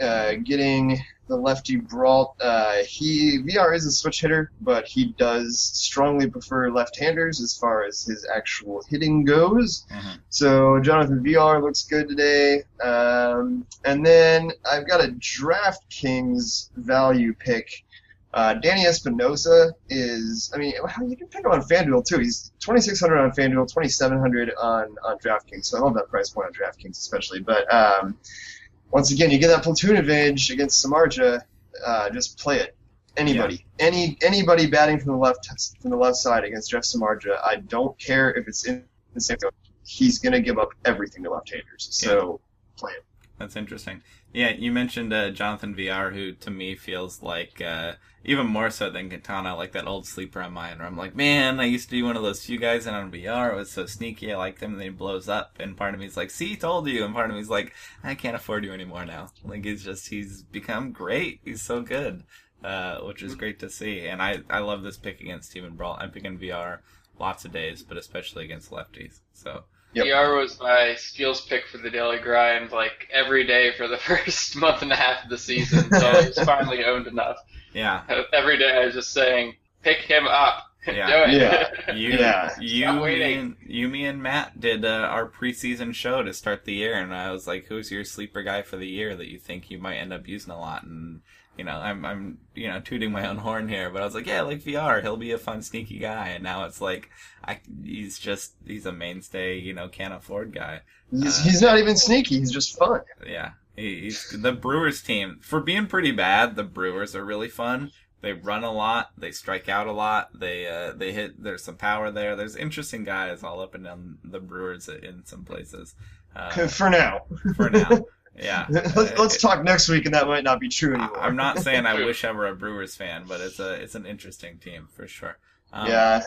uh, getting the lefty Brault. Uh, he Villar is a switch hitter, but he does strongly prefer left-handers as far as his actual hitting goes. Mhm. So Jonathan Villar looks good today. Um, and then I've got a DraftKings value pick. Uh, Danny Espinosa is, I mean, you can pick him on FanDuel too. He's 2,600 on FanDuel, 2,700 on, on DraftKings. So I love that price point on DraftKings especially. But um, once again, you get that platoon advantage against Samardzija. Uh, just play it. Anybody, any anybody batting from the left from the left side against Jeff Samardzija, I don't care if it's in the same. He's gonna give up everything to left-handers. So play it. That's interesting. Yeah, you mentioned uh, Jonathan Villar, who to me feels like uh, even more so than Quintana, like that old sleeper on mine, where I'm like, man, I used to be one of those few guys in on Villar. It was so sneaky. I liked him, and then he blows up. And part of me's like, see, told you. And part of me's like, I can't afford you anymore now. Like he's just he's become great. He's so good, uh, which is great to see. And I I love this pick against Steven Brault. I'm picking Villar lots of days, but especially against lefties. So. Yep. Villar was my steals pick for the daily grind, like every day for the first month and a half of the season. So I was finally owned enough. Yeah, Every day I was just saying, pick him up. Yeah. Do it. Yeah. You, Yeah. you, Stop me waiting. and, you, me, and Matt did uh, our preseason show to start the year, and I was like, "Who's your sleeper guy for the year that you think you might end up using a lot?" And you know, I'm, I'm, you know, tooting my own horn here, but I was like, "Yeah, like Villar, he'll be a fun, sneaky guy." And now it's like, I, he's just, he's a mainstay, you know, can't afford guy. He's, Uh, he's not even sneaky. He's just fun. Yeah, he, he's the Brewers team for being pretty bad. The Brewers are really fun. They run a lot. They strike out a lot. They uh, they hit. There's some power there. There's interesting guys all up and down the Brewers in some places. Uh, For now. for now, yeah. Let's, let's talk next week, and that might not be true I- anymore. I'm not saying I wish I were a Brewers fan, but it's a it's an interesting team for sure. Um, yeah.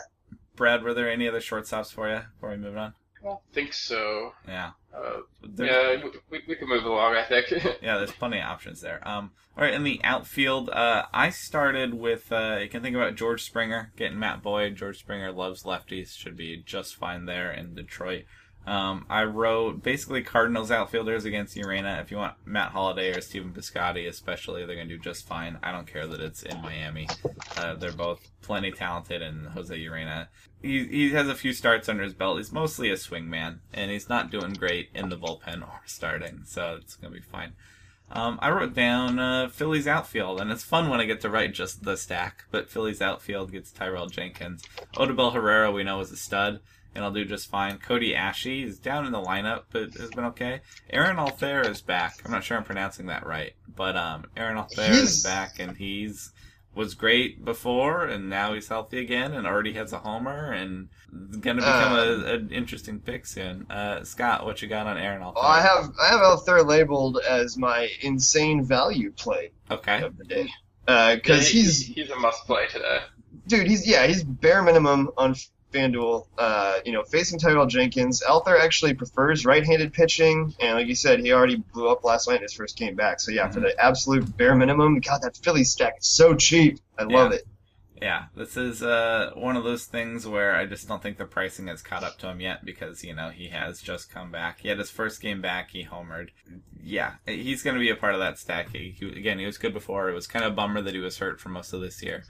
Brad, were there any other shortstops for you before we move on? I don't think so. Yeah. Uh, yeah, we, we can move along, I think. yeah, there's plenty of options there. Um, all right, in the outfield, uh, I started with uh, you can think about George Springer getting Matt Boyd. George Springer loves lefties, should be just fine there in Detroit. Um, I wrote basically Cardinals outfielders against Urena. If you want Matt Holliday or Stephen Piscotty, especially, they're going to do just fine. I don't care that it's in Miami. Uh, they're both plenty talented, and Jose Urena. He, he has a few starts under his belt. He's mostly a swing man, and he's not doing great in the bullpen or starting, so it's going to be fine. Um, I wrote down uh, Phillies outfield, and it's fun when I get to write just the stack. But Phillies outfield gets Tyrell Jenkins. Odubel Herrera, we know, is a stud, and I'll do just fine. Cody Asche is down in the lineup, but has been okay. Aaron Althera is back. I'm not sure I'm pronouncing that right, but um, Aaron Althera is back, and he's was great before, and now he's healthy again, and already has a homer, and gonna become Um, a, an interesting pick soon. Uh, Scott, what you got on Aaron Althera? Well, I have I have Althea labeled as my insane value play okay. of the day because Yeah, he- he's he's a must play today. dude. He's yeah, he's bare minimum on FanDuel. Uh, you know, facing Tyrell Jenkins. Althea actually prefers right-handed pitching, and like you said, he already blew up last night in his first game back. So yeah, for the absolute bare minimum, God, that Philly stack is so cheap. I love Yeah. it. Yeah, this is uh, one of those things where I just don't think the pricing has caught up to him yet because, you know, he has just come back. He had his first game back, he homered. Yeah, he's going to be a part of that stack. He, he- again, he was good before. It was kind of a bummer that he was hurt for most of this year.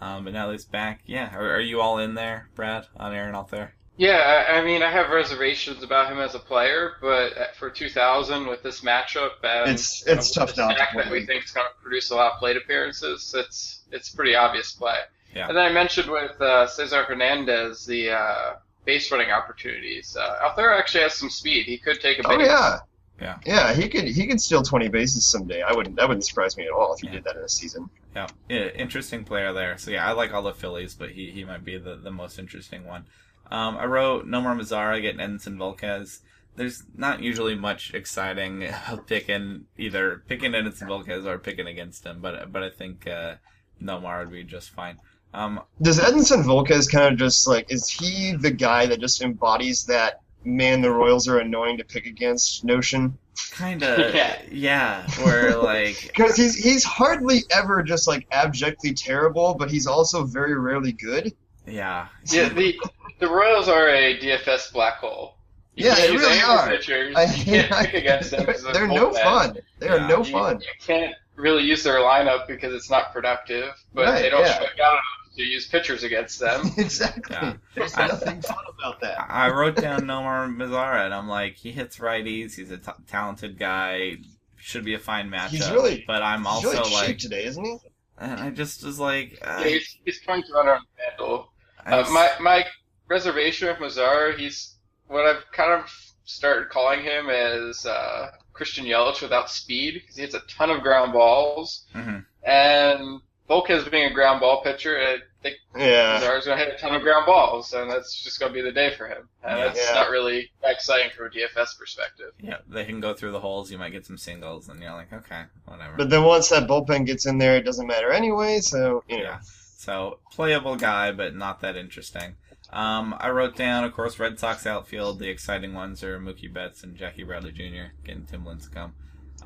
Um, but now that he's back, yeah. Are, are you all in there, Brad, on Aaron out there? Yeah, I I mean, I have reservations about him as a player, but for 2000 with this matchup and It's- you know, tough the not to stack play that we think is going to produce a lot of plate appearances, it's it's pretty obvious play. Yeah. And then I mentioned with uh, Cesar Hernandez the uh, base running opportunities. Uh, Althera actually has some speed. He could take a base. Oh yeah. Yeah. Yeah, he could he could steal 20 bases someday. I wouldn't that wouldn't surprise me at all if he Yeah. did that in a season. Yeah, interesting player there. So yeah, I like all the Phillies, but he, he might be the, the most interesting one. Um, I wrote Nomar Mazara getting Edinson Volquez. There's not usually much exciting picking either picking Edinson Volquez or picking against him, but but I think uh, Nomar would be just fine. Um, Does Edinson Volquez kind of just like is he the guy that just embodies that man the Royals are annoying to pick against notion? Kind of Yeah. yeah, where like Because he's he's hardly ever just like abjectly terrible, but he's also very rarely good. yeah Yeah, the the Royals are a DFS black hole. You Yeah, they really are. Pitchers. I, you can't pick against them. 'cause of they're no bullpen. fun. They are Yeah. no You- fun. You can't really use their lineup because it's not productive, but Right, they don't yeah. strike out enough to use pitchers against them. exactly. Yeah. There's I- nothing fun about that. I wrote down Nomar Mazara, and I'm like, he hits righties. He's a t- talented guy. Should be a fine matchup. He's really- but I'm He's also really like, today, isn't he? and I just was like, uh, Yeah, he's, he's trying to run on Vandal. I Uh, my my reservation with Mazzara, he's what I've kind of started calling him as uh, Christian Yelich without speed because he hits a ton of ground balls, Mhm. and Volquez being a ground ball pitcher, I think Yeah. Mazara's going to hit a ton of ground balls, and that's just going to be the day for him. And Yeah. that's Yeah. not really that exciting from a DFS perspective. yeah, they can go through the holes. You might get some singles, and you're like, okay, whatever. But then once that bullpen gets in there, it doesn't matter anyway. So you know. Yeah. So playable guy, but not that interesting. Um, I wrote down, of course, Red Sox outfield. The exciting ones are Mookie Betts and Jackie Bradley Jr. getting Tim Lincecum.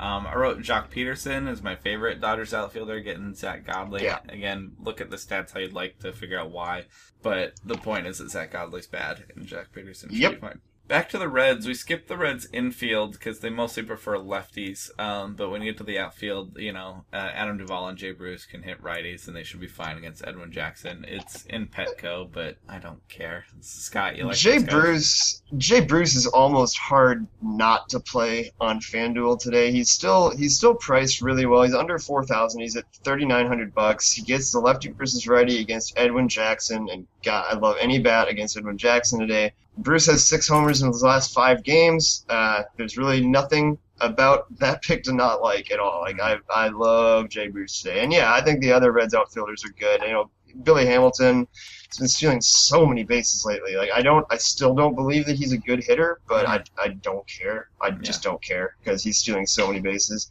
Um, I wrote Joc Pederson is my favorite Dodgers outfielder, getting Zack Godley. Yeah. Again, look at the stats how you'd like to figure out why. But the point is that Zack Godley's bad, and Joc Pederson should Yep. be fine. Back to the Reds. We skipped the Reds infield because they mostly prefer lefties. Um, but when you get to the outfield, you know, uh, Adam Duvall and Jay Bruce can hit righties, and they should be fine against Edwin Jackson. It's in Petco, but I don't care. Scott, you like Jay? Bruce Jay Bruce is almost hard not to play on FanDuel today. He's still he's still priced really well. He's under four thousand. He's at thirty nine hundred bucks. He gets the lefty versus righty against Edwin Jackson, and God, I love any bat against Edwin Jackson today. Bruce has six homers in his last five games. Uh, there's really nothing about that pick to not like at all. Like I I love Jay Bruce today, and yeah, I think the other Reds outfielders are good. You know, Billy Hamilton has been stealing so many bases lately. Like I don't, I still don't believe that he's a good hitter, but I, I don't care. I just don't care because he's stealing so many bases.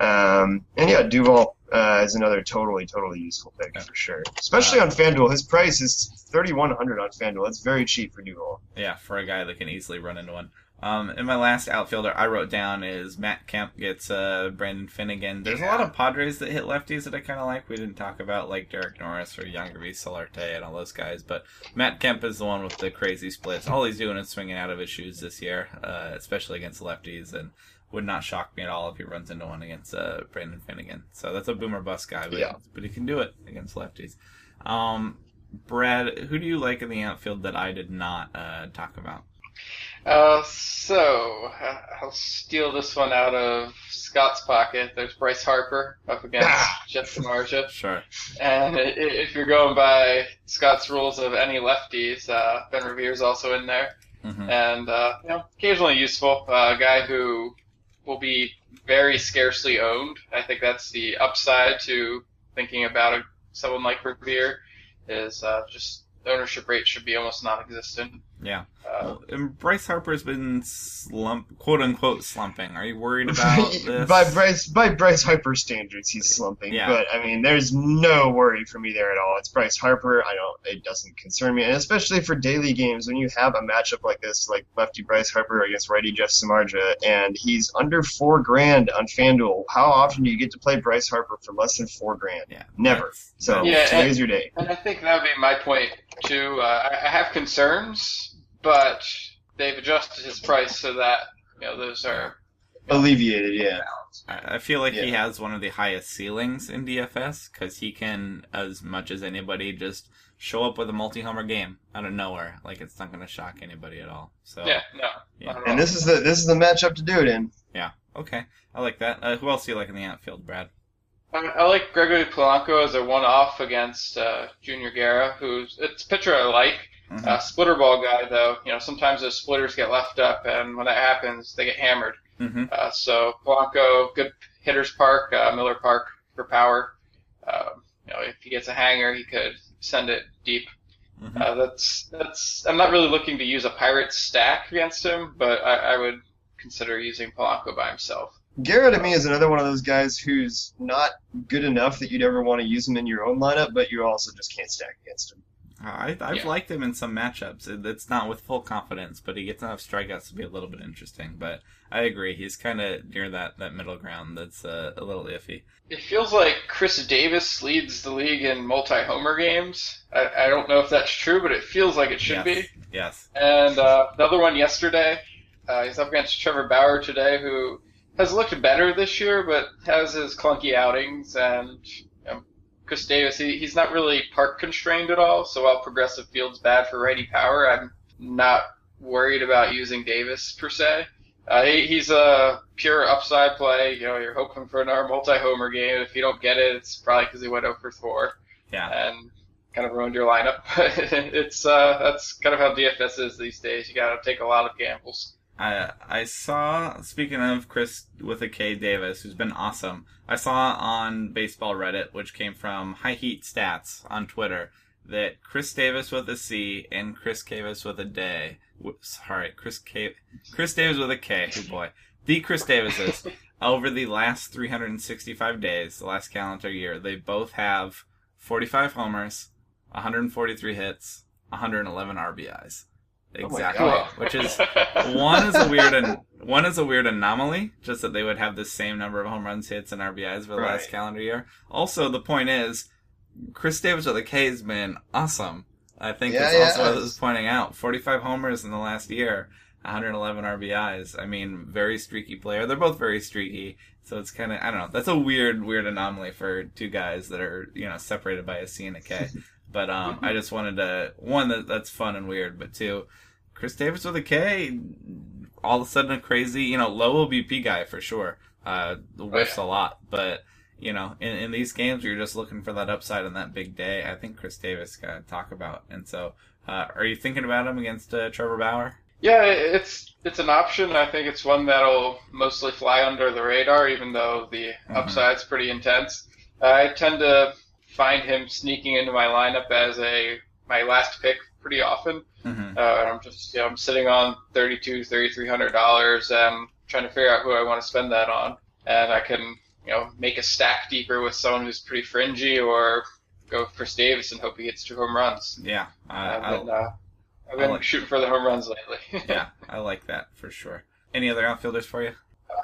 Um, and yeah, Duvall uh, is another totally, totally useful pick Yeah. for sure. Especially Uh, on FanDuel, his price is thirty one hundred on FanDuel. That's very cheap for Duvall. Yeah, for a guy that can easily run into one. Um, and my last outfielder I wrote down is Matt Kemp gets uh, Brandon Finnegan. There's a lot of Padres that hit lefties that I kind of like. We didn't talk about like Derek Norris or Yangervis Solarte and all those guys, but Matt Kemp is the one with the crazy splits. All he's doing is swinging out of his shoes this year, uh, especially against lefties, and would not shock me at all if he runs into one against uh, Brandon Finnegan. So that's a boomer bust guy, but Yeah. but he can do it against lefties. Um, Brad, who do you like in the outfield that I did not uh, talk about? Uh, so I'll steal this one out of Scott's pocket. There's Bryce Harper up against Ah. Jeff Samardzija. Sure. And if you're going by Scott's rules of any lefties, uh, Ben Revere's also in there. hmm And, uh, you know, occasionally useful. Uh, a guy who will be very scarcely owned. I think that's the upside to thinking about a, someone like Revere is uh, just ownership rate should be almost non-existent. Yeah. Uh, And Bryce Harper's been slump, quote unquote, slumping. Are you worried about this? by Bryce by Bryce Harper standards, he's slumping. Yeah. But I mean, there's no worry for me there at all. It's Bryce Harper. I don't. It doesn't concern me, and especially for daily games when you have a matchup like this, like lefty Bryce Harper against righty Jeff Samardzija, and he's under four grand on FanDuel. How often do you get to play Bryce Harper for less than four grand? yeah, Never. So Yeah, today's and- your day. And I think that would be my point too. Uh, I, I have concerns, but they've adjusted his price so that you know those are Alleviated, yeah. I I feel like he has one of the highest ceilings in DFS because he can, as much as anybody, just show up with a multi-homer game out of nowhere. Like it's not going to shock anybody at all. So yeah no. Yeah. not at all. And this is the this is the matchup to do it in. yeah, okay, I like that. Uh, who else do you like in the outfield, Brad? I, I like Gregory Polanco as a one-off against uh, Junior Guerra, who's it's a pitcher I like. Mhm. Uh, splitter ball guy though, you know sometimes those splitters get left up, and when that happens, they get hammered. hmm Uh, so Polanco, good hitters park, uh, Miller Park for power. Um, you know, if he gets a hanger, he could send it deep. hmm Uh, that's that's. I'm not really looking to use a pirate stack against him, but I, I would consider using Polanco by himself. Guerra to me is another one of those guys who's not good enough that you'd ever want to use him in your own lineup, but you also just can't stack against him. I, I've Yeah. liked him in some matchups. It, it's not with full confidence, but he gets enough strikeouts to be a little bit interesting. But I agree, he's kind of near that, that middle ground that's uh, a little iffy. It feels like Chris Davis leads the league in multi-homer games. I, I don't know if that's true, but it feels like it should yes. be. Yes. And uh, the other one yesterday, uh, he's up against Trevor Bauer today, who has looked better this year, but has his clunky outings. And you know, Chris Davis, he, he's not really park constrained at all. So while progressive field's bad for righty power, I'm not worried about using Davis per se. Uh, he, he's a pure upside play. You know, you're hoping for another multi-homer game. If you don't get it, it's probably because he went 0 for 4 Yeah. and kind of ruined your lineup. it's uh, that's kind of how DFS is these days. You got to take a lot of gambles. I I saw speaking of Chris with a K Davis, who's been awesome. I saw on baseball Reddit, which came from High Heat Stats on Twitter, that Chris Davis with a C and Chris Davis with a day. Sorry, Chris K. Chris Davis with a K. Oh boy, the Chris Davises over the last 365 days, the last calendar year, they both have 45 homers, 143 hits, 111 RBIs. Oh my Exactly, God. which is one is a weird an, one is a weird anomaly, just that they would have the same number of home runs, hits, and RBIs for the last calendar year. Also, the point is, Chris Davis with a K has been awesome. I think Yeah, that's yeah, also what it's- was pointing out. 45 homers in the last year, 111 RBIs. I mean, very streaky player. They're both very streaky, so it's kind of I don't know. That's a weird, weird anomaly for two guys that are you know separated by a C and a K. But um, I just wanted to one that that's fun and weird, but two, Chris Davis with a K, all of a sudden a crazy you know low OBP guy for sure. Uh, whiffs a lot, but you know in, in these games you're just looking for that upside on that big day. I think Chris Davis got to talk about, and so uh, are you thinking about him against uh, Trevor Bauer? Yeah, it's it's an option. I think it's one that'll mostly fly under the radar, even though the Mhm. upside's pretty intense. I tend to find him sneaking into my lineup as a my last pick pretty often. Mm-hmm. Uh, I'm just you know I'm sitting on thirty two, thirty three hundred dollars and trying to figure out who I want to spend that on, and I can you know make a stack deeper with someone who's pretty fringy or go for Chris Davis and hope he hits two home runs. Yeah, I've been, uh, I've been like- shooting for the home runs lately. yeah, I like that for sure. Any other outfielders for you?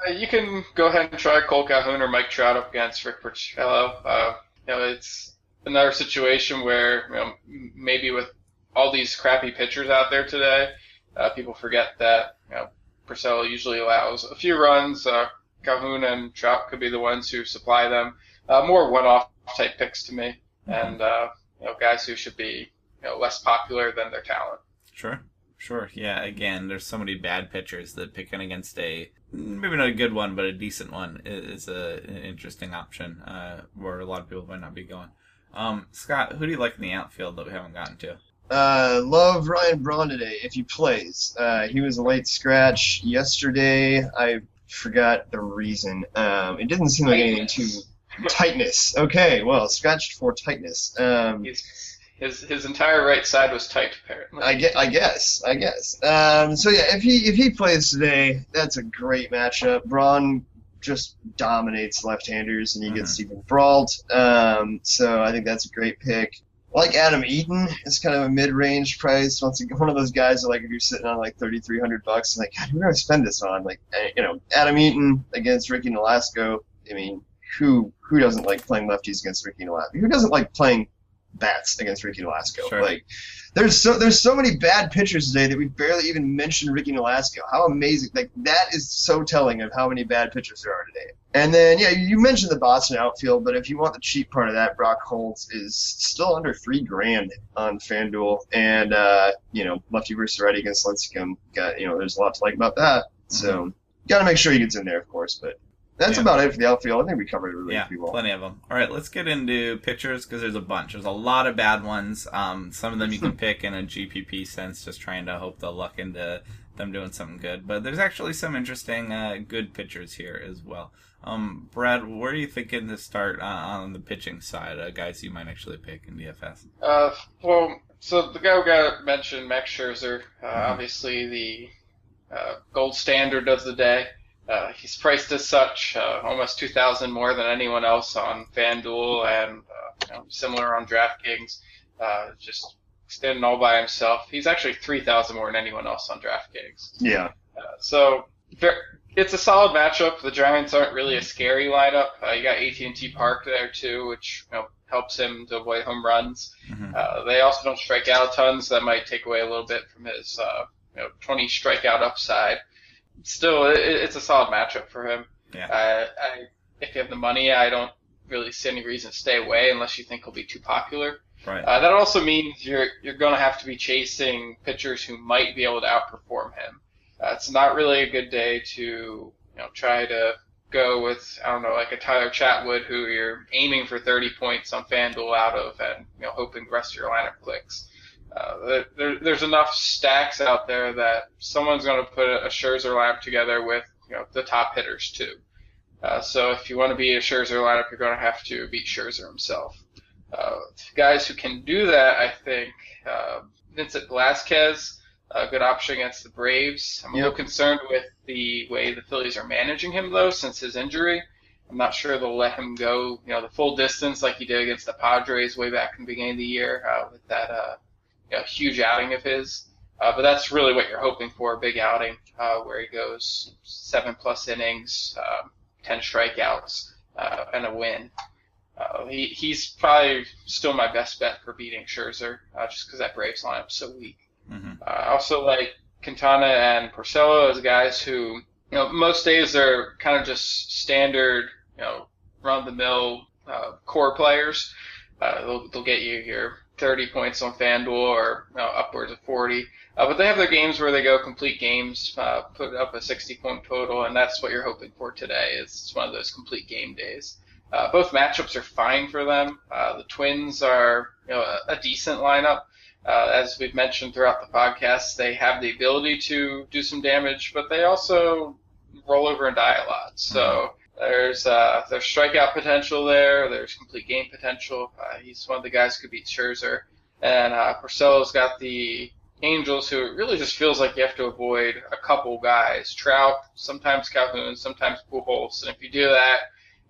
Uh, you can go ahead and try Cole Calhoun or Mike Trout up against Rick Porcello. Uh, you know, it's another situation where you know, maybe with all these crappy pitchers out there today, uh, people forget that you know Porcello usually allows a few runs. Uh, Calhoun and Trout could be the ones who supply them. Uh, more one-off type picks to me, and uh, you know guys who should be you know less popular than their talent. Sure, sure. Yeah, again, there's so many bad pitchers that picking against a maybe not a good one, but a decent one is a, an interesting option uh, where a lot of people might not be going. Um, Scott, who do you like in the outfield that we haven't gotten to? Uh, love Ryan Braun today if he plays. Uh, he was a late scratch yesterday. I forgot the reason. Um, it didn't seem like anything too tightness. Okay, well, scratched for tightness. Um, He's, his his entire right side was tight apparently. I get, I guess, I guess. Um, so yeah, if he if he plays today, that's a great matchup. Braun just dominates left-handers, and he gets Steven Brault. Um, so I think that's a great pick. Like Adam Eaton. It's kind of a mid-range price. Once again, one of those guys that like if you're sitting on like thirty-three hundred bucks, and like, God, who do I spend this on? Like, eh, you know, Adam Eaton against Ricky Nolasco. I mean, who who doesn't like playing lefties against Ricky Nolasco? Who doesn't like playing bats against Ricky Nolasco? Sure. Like, there's so there's so many bad pitchers today that we barely even mentioned Ricky Nolasco. How amazing! Like that is so telling of how many bad pitchers there are today. And then yeah, you mentioned the Boston outfield, but if you want the cheap part of that, Brock Holt's is still under three grand on FanDuel, and uh, you know lefty versus righty against Lincecum. Got you know there's a lot to like about that. So got to make sure he gets in there, of course. But That's Yeah. about it for the outfield. I think we covered it really yeah, pretty well. plenty of them. All right, let's get into pitchers because there's a bunch. There's a lot of bad ones. Um, some of them you can pick in a GPP sense, just trying to hope they'll luck into them doing something good. But there's actually some interesting uh, good pitchers here as well. Um, Brad, where are you thinking to start uh, on the pitching side? Uh, guys you might actually pick in DFS. Uh, well, so the guy who got mentioned, Max Scherzer, uh, obviously the uh, gold standard of the day. Uh, he's priced as such, uh, almost 2,000 more than anyone else on FanDuel and uh, you know, similar on DraftKings. Uh, just standing all by himself. He's actually 3,000 more than anyone else on DraftKings. Yeah. Uh, so it's a solid matchup. The Giants aren't really a scary lineup. Uh, you got AT&T Park there too, which you know helps him to avoid home runs. Mhm. Uh, they also don't strike out a ton, so that might take away a little bit from his uh, you know 20 strikeout upside. Still, it, it's a solid matchup for him. Yeah. Uh, I, if you have the money, I don't really see any reason to stay away unless you think he'll be too popular. Right. Uh, that also means you're you're going to have to be chasing pitchers who might be able to outperform him. Uh, it's not really a good day to you know try to go with I don't know like a Tyler Chatwood who you're aiming for 30 points on FanDuel out of and you know hoping the rest of your lineup clicks. Uh, there, there's enough stacks out there that someone's going to put a Scherzer lineup together with you know the top hitters too. Uh, so if you want to be a Scherzer lineup, you're going to have to beat Scherzer himself. Uh, guys who can do that, I think uh, Vincent Velasquez, a good option against the Braves. I'm a little concerned with the way the Phillies are managing him though, since his injury. I'm not sure they'll let him go, you know, the full distance like he did against the Padres way back in the beginning of the year uh, with that uh, you know, huge outing of his. Uh, but that's really what you're hoping for, a big outing uh, where he goes seven plus innings, um, 10 strikeouts, uh, and a win. Uh, he, he's probably still my best bet for beating Scherzer, uh, just because that Braves lineup's so weak. hmm Uh, I also like Quintana and Porcello as guys who, you know, most days they're kind of just standard, you know, run-of-the-mill uh, core players. Uh, they'll, they'll get you your 30 points on FanDuel or you know, upwards of 40. Uh, but they have their games where they go complete games, uh, put up a 60 point total, and that's what you're hoping for today. Is it's one of those complete game days. Uh, both matchups are fine for them. Uh, the Twins are you know a, a decent lineup. Uh, as we've mentioned throughout the podcast, they have the ability to do some damage, but they also roll over and die a lot. So there's uh, there's strikeout potential there. There's complete game potential. Uh, he's one of the guys who could beat Scherzer, and uh, Porcello's got the Angels, who it really just feels like you have to avoid a couple guys: Trout, sometimes Calhoun, sometimes Pujols. And if you do that,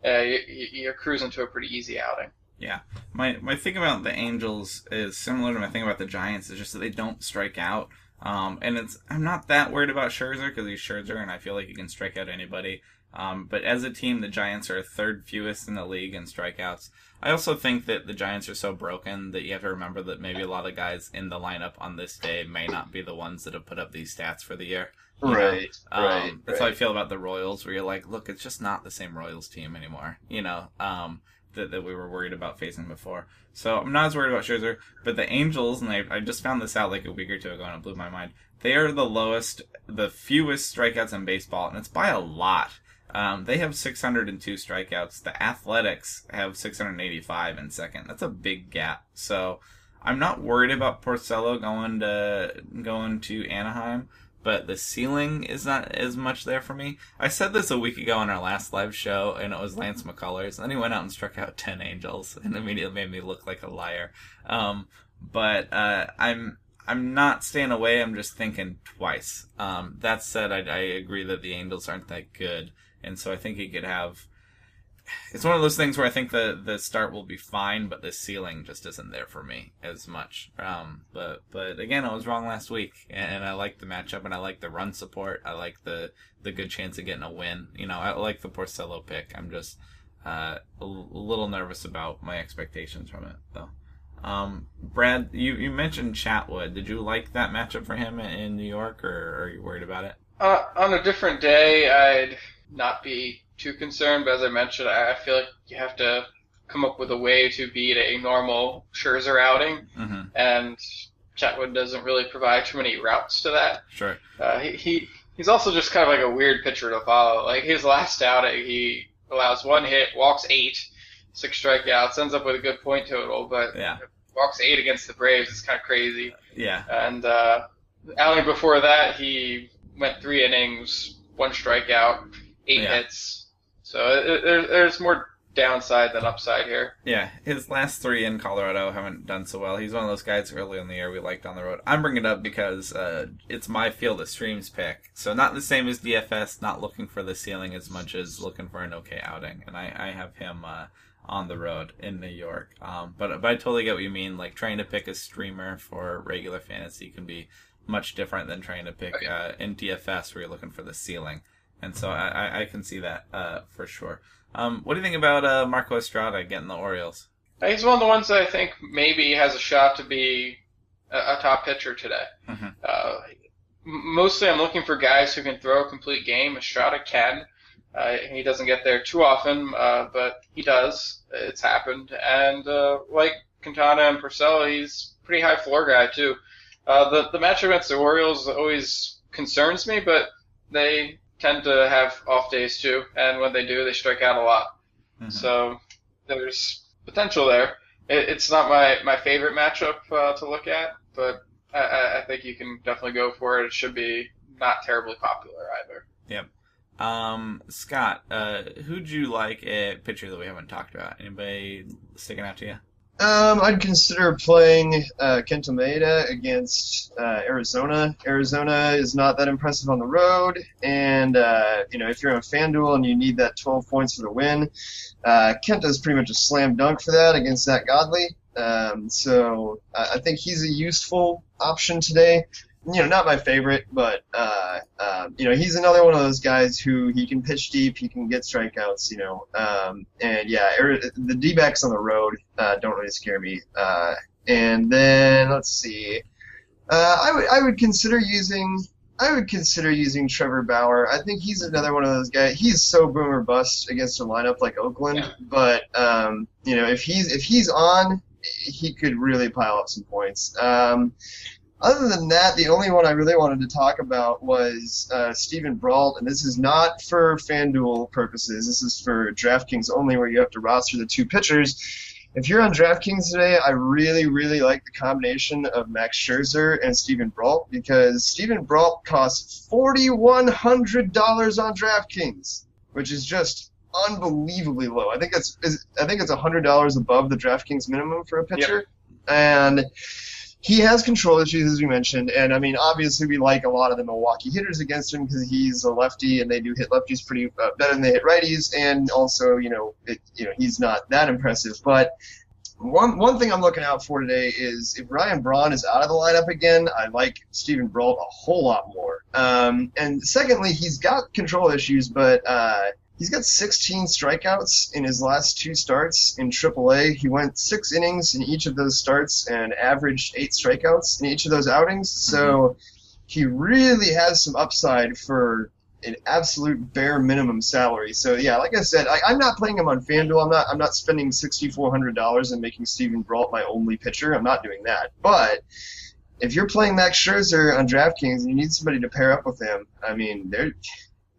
uh, you, you're cruising to a pretty easy outing. Yeah, my my thing about the Angels is similar to my thing about the Giants. Is just that they don't strike out. Um, and it's I'm not that worried about Scherzer because he's Scherzer, and I feel like he can strike out anybody. Um, but as a team, the Giants are third fewest in the league in strikeouts. I also think that the Giants are so broken that you have to remember that maybe a lot of guys in the lineup on this day may not be the ones that have put up these stats for the year. Right. um, right. That's how I feel about the Royals, where you're like, look, it's just not the same Royals team anymore. You know, um, that, that we were worried about facing before. So I'm not as worried about Scherzer. But the Angels, and I, I just found this out like a week or two ago, and it blew my mind. They are the lowest, the fewest strikeouts in baseball, and it's by a lot. Um, they have 602 strikeouts. The Athletics have 685 in second. That's a big gap. So I'm not worried about Porcello going to going to Anaheim but the ceiling is not as much there for me. I said this a week ago on our last live show, and it was Lance McCullers, and he went out and struck out ten Angels, and immediately made me look like a liar. Um, but uh, I'm I'm not staying away. I'm just thinking twice. Um, that said, I, I agree that the Angels aren't that good, and so I think he could have. It's one of those things where I think the the start will be fine, but the ceiling just isn't there for me as much. Um, but but again, I was wrong last week, and, I like the matchup, and I like the run support. I like the the good chance of getting a win. You know, I like the Porcello pick. I'm just uh, a, little nervous about my expectations from it, though. Um, Brad, you, you mentioned Chatwood. Did you like that matchup for him in, in New York, or are you worried about it? Uh, on a different day, I'd not be too concerned, but as I mentioned, I feel like you have to come up with a way to beat a normal Scherzer outing, Mm-hmm. and Chatwood doesn't really provide too many routes to that. Sure. Uh, he, he he's also just kind of like a weird pitcher to follow. Like his last outing, he allows one hit, walks eight, six strikeouts, ends up with a good point total, but Yeah. walks eight against the Braves. It's kind of crazy. Yeah. And uh, outing before that, he went three innings, one strikeout, eight Yeah. hits. So it, there, there's more downside than upside here. Yeah, his last three in Colorado haven't done so well. He's one of those guys early in the year we liked on the road. I'm bringing it up because uh, it's my field of streams pick. So not the same as DFS, not looking for the ceiling as much as looking for an okay outing. And I, I have him uh, on the road in New York. Um, but, but I totally get what you mean. Like trying to pick a streamer for regular fantasy can be much different than trying to pick uh, in DFS where you're looking for the ceiling. And so I, I- can see that uh, for sure. Um, what do you think about uh, Marco Estrada getting the Orioles? He's one of the ones that I think maybe has a shot to be a, a top pitcher today. Mhm. Uh, mostly, I'm looking for guys who can throw a complete game. Estrada can. Uh, he doesn't get there too often, uh, but he does. It's happened. And uh, like Quintana and Porcello, he's pretty high floor guy too. Uh, the the match against the Orioles always concerns me, but they tend to have off days too, and when they do, they strike out a lot. Mhm. So there's potential there. It, it's not my, my favorite matchup uh, to look at, but I- I, I think you can definitely go for it. It should be not terribly popular either. Yep. Um, Scott, uh, who'd you like a pitcher that we haven't talked about? Anybody sticking out to you? Um, I'd consider playing uh, Maeda against uh, Arizona. Arizona is not that impressive on the road, and uh, you know if you're on FanDuel and you need that 12 points for the win, uh, Kenta is pretty much a slam dunk for that against Zack Godley. Um, so I think he's a useful option today. You know, not my favorite, but uh, uh, you know he's another one of those guys who he can pitch deep, he can get strikeouts. You know, um, and yeah, Ari- the D-backs on the road uh, don't really scare me. Uh, and then let's see, uh, I would I would consider using I would consider using Trevor Bauer. I think he's another one of those guys. He's so boom or bust against a lineup like Oakland, Yeah. but um, you know if he's if he's on, he could really pile up some points. Um, other than that, the only one I really wanted to talk about was uh, Steven Brault, and this is not for FanDuel purposes. This is for DraftKings only, where you have to roster the two pitchers. If you're on DraftKings today, I really, really like the combination of Max Scherzer and Steven Brault because Steven Brault costs $4,100 on DraftKings, which is just unbelievably low. I think it's is- I think it's $100 above the DraftKings minimum for a pitcher, and he has control issues as we mentioned. And I mean, obviously, we like a lot of the Milwaukee hitters against him because he's a lefty, and they do hit lefties pretty uh, better than they hit righties. And also, you know, it, you know, he's not that impressive, but. One one thing I'm looking out for today is if Ryan Braun is out of the lineup again, I like Steven Brault a whole lot more. Um, and secondly, he's got control issues, but uh, he's got 16 strikeouts in his last two starts in AAA. He went six innings in each of those starts and averaged eight strikeouts in each of those outings. Mm-hmm. So he really has some upside for an absolute bare minimum salary. So yeah, like I said, I, I'm not playing him on FanDuel. I'm not. I'm not spending sixty four hundred dollars and making Steven Brault my only pitcher. I'm not doing that. But if you're playing Max Scherzer on DraftKings and you need somebody to pair up with him, I mean, there,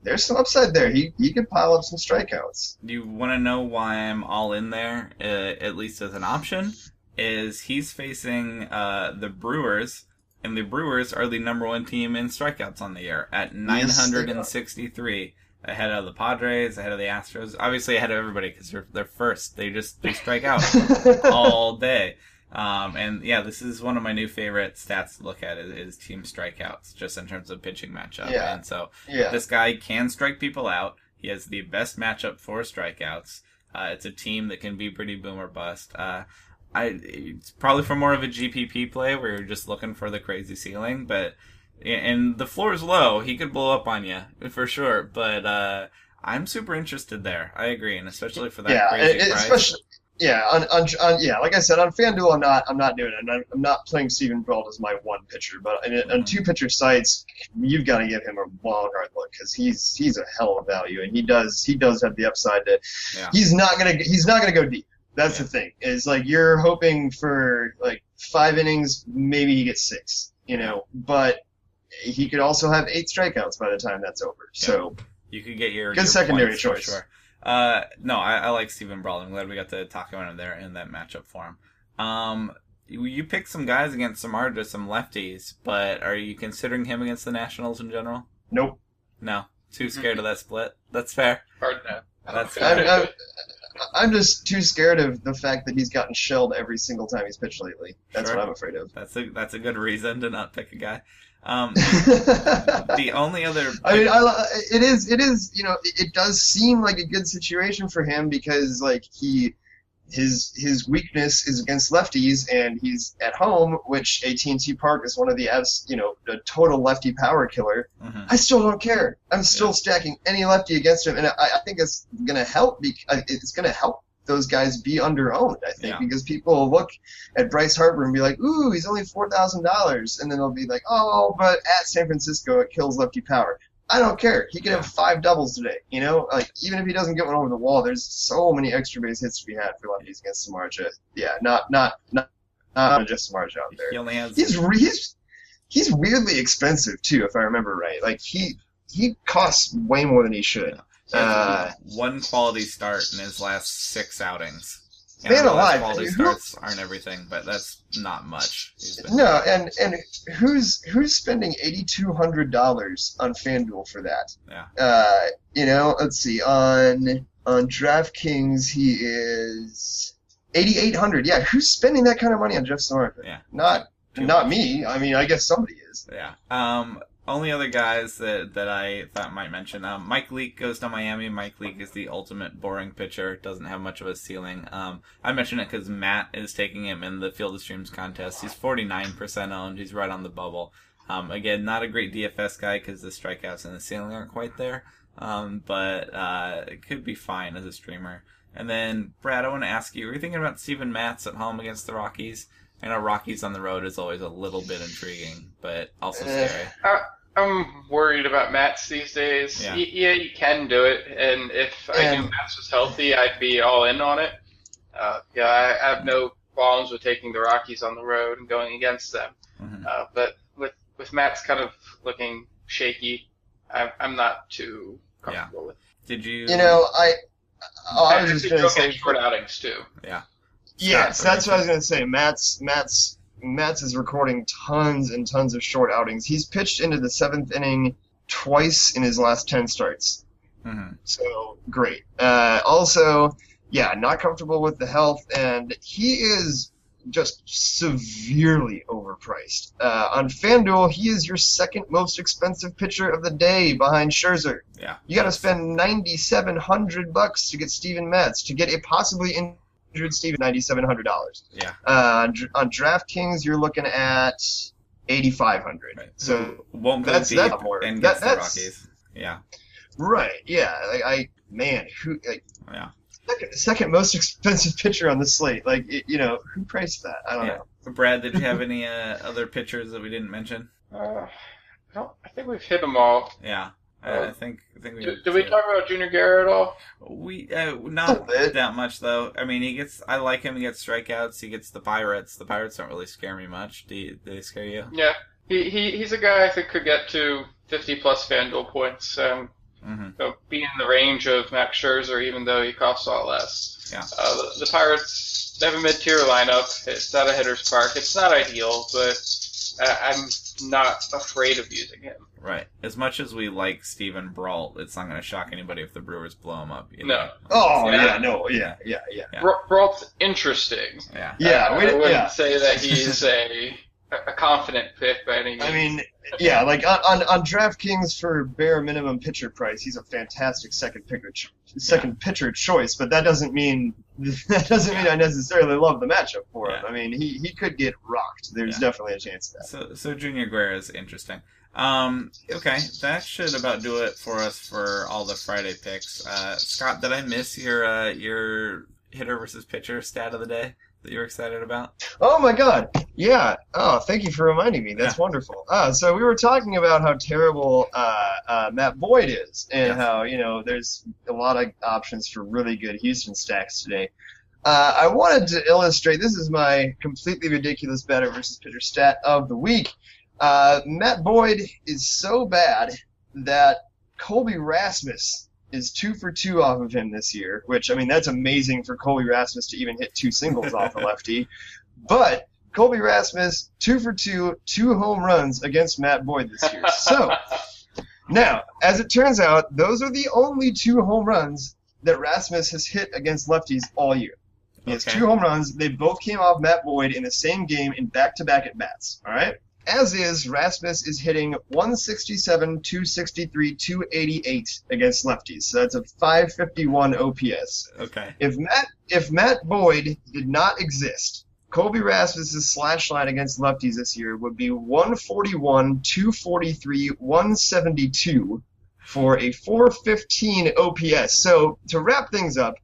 there's some upside there. He he could pile up some strikeouts. Do you want to know why I'm all in there, uh, at least as an option? Is he's facing uh, the Brewers, and the Brewers are the number one team in strikeouts on the year at Yes, 963, ahead of the Padres, ahead of the Astros, obviously ahead of everybody because they're they're first. They just they strike out all day. Um, and yeah, this is one of my new favorite stats to look at is, is team strikeouts, just in terms of pitching matchup. Yeah. And so yeah. this guy can strike people out. He has the best matchup for strikeouts. Uh, it's a team that can be pretty boom or bust. Uh, I it's probably for more of a GPP play where you're just looking for the crazy ceiling, but and the floor is low. He could blow up on you for sure. But uh, I'm super interested there. I agree, and especially for that yeah, crazy it- price. especially yeah, on, on, on yeah, like I said, on FanDuel, I'm not I'm not doing it. I'm, I'm not playing Steven Brault as my one pitcher, but in, on two pitcher sites, you've got to give him a wild card look because he's he's a hell of a value, and he does he does have the upside to. Yeah. He's not gonna he's not gonna go deep. That's Yeah. the thing. Is like you're hoping for like five innings, maybe he gets six, you know, but he could also have eight strikeouts by the time that's over. So You could get your Good your secondary choice. Sure. Uh, no, I, I like Steven Brault. I'm glad we got to talk about him there in that matchup for him. Um, you, you picked some guys against Samardzija, some lefties, but are you considering him against the Nationals in general? nope. No, too scared of that split. That's fair. Hard no. That's I'm, I'm, I'm just too scared of the fact that he's gotten shelled every single time he's pitched lately. That's Sure. what I'm afraid of. That's a that's a good reason to not pick a guy. Um, the only other mean, I, it is, it is, you know, it, it does seem like a good situation for him because, like, he, his, his weakness is against lefties, and he's at home, which AT&T Park is one of the, abs- you know, the total lefty power killer. Mhm. I still don't care. I'm still Yeah. stacking any lefty against him, and I, I think it's gonna help. Be, it's gonna help those guys be under owned. I think Yeah. because people will look at Bryce Harper and be like, "Ooh, he's only four thousand dollars," and then they'll be like, "Oh, but at San Francisco, it kills lefty power." I don't care. He could have five doubles today. You know, like even if he doesn't get one over the wall, there's so many extra base hits to be had for lefties against Samardzija. Yeah, not not not not just Samardzija out there he only has he's he's he's weirdly expensive too, if I remember right. Like he he costs way more than he should. has Uh, one quality start in his last six outings. And Man realize alive, quality starts aren't everything, but that's not much. No, and and who's who's spending eighty two hundred dollars on FanDuel for that? Yeah. Uh, you know, let's see on on DraftKings he is eighty eight hundred. Yeah, who's spending that kind of money on Jeff Samardzija? Yeah. Not not me. I mean, I guess somebody is. Yeah. Um, only other guys that, that I thought might mention. Um, Mike Leake goes to Miami. Mike Leake is the ultimate boring pitcher. Doesn't have much of a ceiling. Um, I mention it because Matt is taking him in the Field of Streams contest. He's 49% owned. He's right on the bubble. Um, again, not a great DFS guy because the strikeouts and the ceiling aren't quite there. Um, but, uh, it could be fine as a streamer. And then, Brad, I want to ask you, were you thinking about Steven Matz at home against the Rockies? I know Rockies on the road is always a little bit intriguing, but also Eh. scary. I'm worried about Matz these days. Yeah. Y- Yeah, you can do it, and if I knew And- Matz was healthy, I'd be all in on it. Uh, yeah, I I have no qualms with taking the Rockies on the road and going against them. Mhm. Uh, but with with Matz kind of looking shaky, I'm, I'm not too comfortable with. Did you? You know, I oh, I was just think gonna he'll say short outings too. Yeah. Yes, Scott, that's what I was gonna say. Matt's Matt's Matz is recording tons and tons of short outings. He's pitched into the seventh inning twice in his last ten starts. Mhm. So great. Uh, also, yeah, not comfortable with the health, and he is just severely overpriced. Uh, on FanDuel, he is your second most expensive pitcher of the day behind Scherzer. Yeah. You got to spend ninety seven hundred bucks to get Steven Matz to get a possibly injured Steven ninety seven hundred dollars. Yeah. Uh, on on DraftKings, you're looking at eighty five hundred. Right. So won't go that's- deep that's more- and that- gets the Rockies. Yeah. right, yeah, like, I man, who like Yeah. second, second most expensive pitcher on the slate? Like it, you know, who priced that? I don't Yeah. know. Brad, did you have any uh, other pitchers that we didn't mention? Uh, I, don't, I think we've hit them all. Yeah. I, Uh, I think I think we Did, did we talk about Junior Guerra at all? we uh, not that much though. I mean, he gets. I like him. He gets strikeouts. He gets the Pirates. The Pirates don't really scare me much. Do, you, do they scare you? Yeah, he, he he's a guy I think could get to 50 plus FanDuel points. Um, hmm so be in the range of Max Scherzer, even though he costs a lot less. Yeah. Uh, the, the Pirates they have a mid-tier lineup. It's not a hitter's park. It's not ideal, but uh, I'm not afraid of using him. Right. As much as we like Steven Brault, it's not going to shock anybody if the Brewers blow him up. you No. know? Oh Yeah. yeah, no, yeah, yeah, yeah. Yeah. Bra- Brault's interesting. Yeah. Yeah, I, we- I wouldn't yeah. say that he's a a confident pick by any means. I mean, yeah, like on, on on DraftKings for bare minimum pitcher price, he's a fantastic second picker, ch- second pitcher choice. But that doesn't mean that doesn't mean I necessarily love the matchup for him. Yeah. I mean, he, he could get rocked. There's Yeah. definitely a chance of that. So, so Junior Guerra is interesting. Um, okay, that should about do it for us for all the Friday picks. Uh, Scott, did I miss your uh, your hitter versus pitcher stat of the day that you're excited about? Oh my God! Yeah. Oh, thank you for reminding me. That's Yeah. wonderful. Uh, so we were talking about how terrible uh, uh, Matt Boyd is, and Yes. how you know there's a lot of options for really good Houston stacks today. Uh, I wanted to illustrate. This is my completely ridiculous batter versus pitcher stat of the week. Uh, Matt Boyd is so bad that Colby Rasmus is two for two off of him this year, which I mean that's amazing for Colby Rasmus to even hit two singles off a lefty. But Colby Rasmus two for two, two home runs against Matt Boyd this year. So now, as it turns out, those are the only two home runs that Rasmus has hit against lefties all year. He has Okay. two home runs. They both came off Matt Boyd in the same game in back-to-back at bats. All right. As is, Rasmus is hitting 167, 263, 288 against lefties. So that's a 551 OPS. Okay. If Matt if Matt Boyd did not exist, Colby Rasmus's slash line against lefties this year would be 141, 243, 172 for a 415 OPS. So to wrap things up,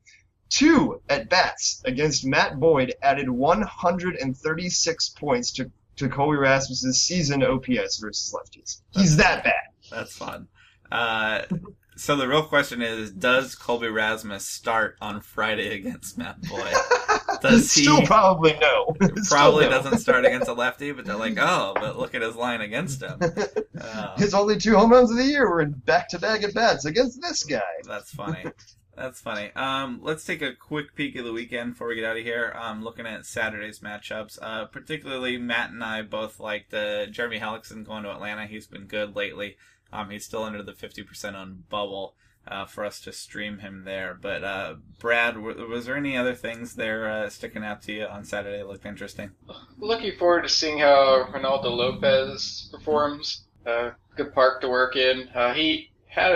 two at bats against Matt Boyd added 136 points to, to Colby Rasmus's season OPS versus lefties. He's that bad. That's fun. Uh, so the real question is, does Colby Rasmus start on Friday against Matt Boyd? Does he- Still probably no. Probably no. doesn't start against a lefty, but they're like, oh, but look at his line against him. Uh, His only two home runs of the year were in back-to-back at bats against this guy. That's funny. That's funny. Um, let's take a quick peek of the weekend before we get out of here. Um, looking at Saturday's matchups, uh, particularly Matt and I both liked uh, Jeremy Hellickson going to Atlanta. He's been good lately. Um, he's still under the 50% on bubble uh, for us to stream him there. But uh, Brad, w- was there any other things there uh, sticking out to you on Saturday that looked interesting? Looking forward to seeing how Reynaldo Lopez performs. Uh, good park to work in. Uh, he had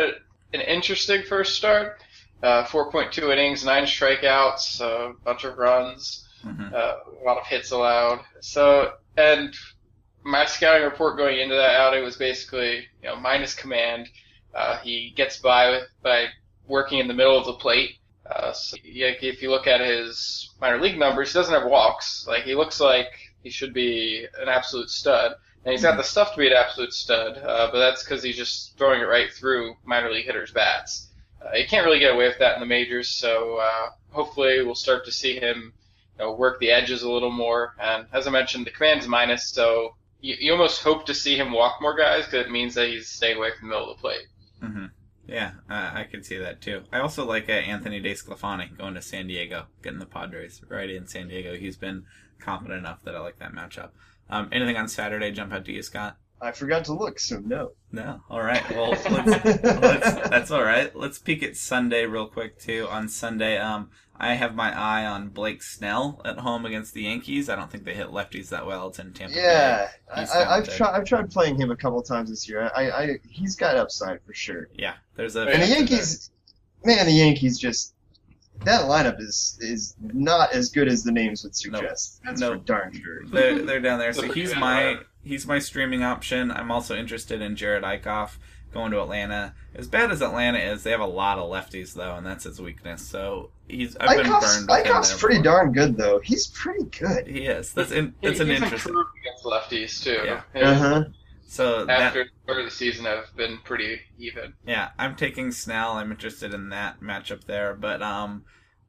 an interesting first start. Uh, 4.2 innings, nine strikeouts, a bunch of runs, hmm uh, a lot of hits allowed. So, and my scouting report going into that outing was basically, you know, minus command. Uh, he gets by with, by working in the middle of the plate. Uh, so if you look at his minor league numbers, he doesn't have walks. Like he looks like he should be an absolute stud, and he's got the stuff to be an absolute stud. Uh, but that's because he's just throwing it right through minor league hitters' bats. Uh, can't really get away with that in the majors. So uh, hopefully we'll start to see him you know, work the edges a little more. And as I mentioned, the command's minus, so you, you almost hope to see him walk more guys because it means that he's staying away from the middle of the plate. Mm-hmm. Yeah, uh, I could see that too. I also like uh, Anthony DeSclafani going to San Diego, getting the Padres right in San Diego. He's been confident enough that I like that matchup. Um, anything on Saturday jump out to you, Scott? I forgot to look, so no. No. All right. Well, let's, let's, that's all right. Let's peek at Sunday real quick too. On Sunday, um, I have my eye on Blake Snell at home against the Yankees. I don't think they hit lefties that well. It's in Tampa Yeah, I, He's I, I've tried. I've tried playing him a couple times this year. I, I, he's got upside for sure. Yeah. There's a And the Yankees, man, the Yankees just that lineup is is not as good as the names would suggest. That's No. for darn sure. they're they're down there. So he's my that. He's my streaming option. I'm also interested in Jerad Eickhoff going to Atlanta. As bad as Atlanta is, they have a lot of lefties though, and that's his weakness. So he's I've been burned. Eickhoff's pretty darn good though. He's pretty good. He is. That's in, He- that's an he's interesting. improved against lefties too. Yeah. Uh huh. So that After the start of the season, I've been pretty even. Yeah, I'm taking Snell. I'm interested in that matchup there. But um,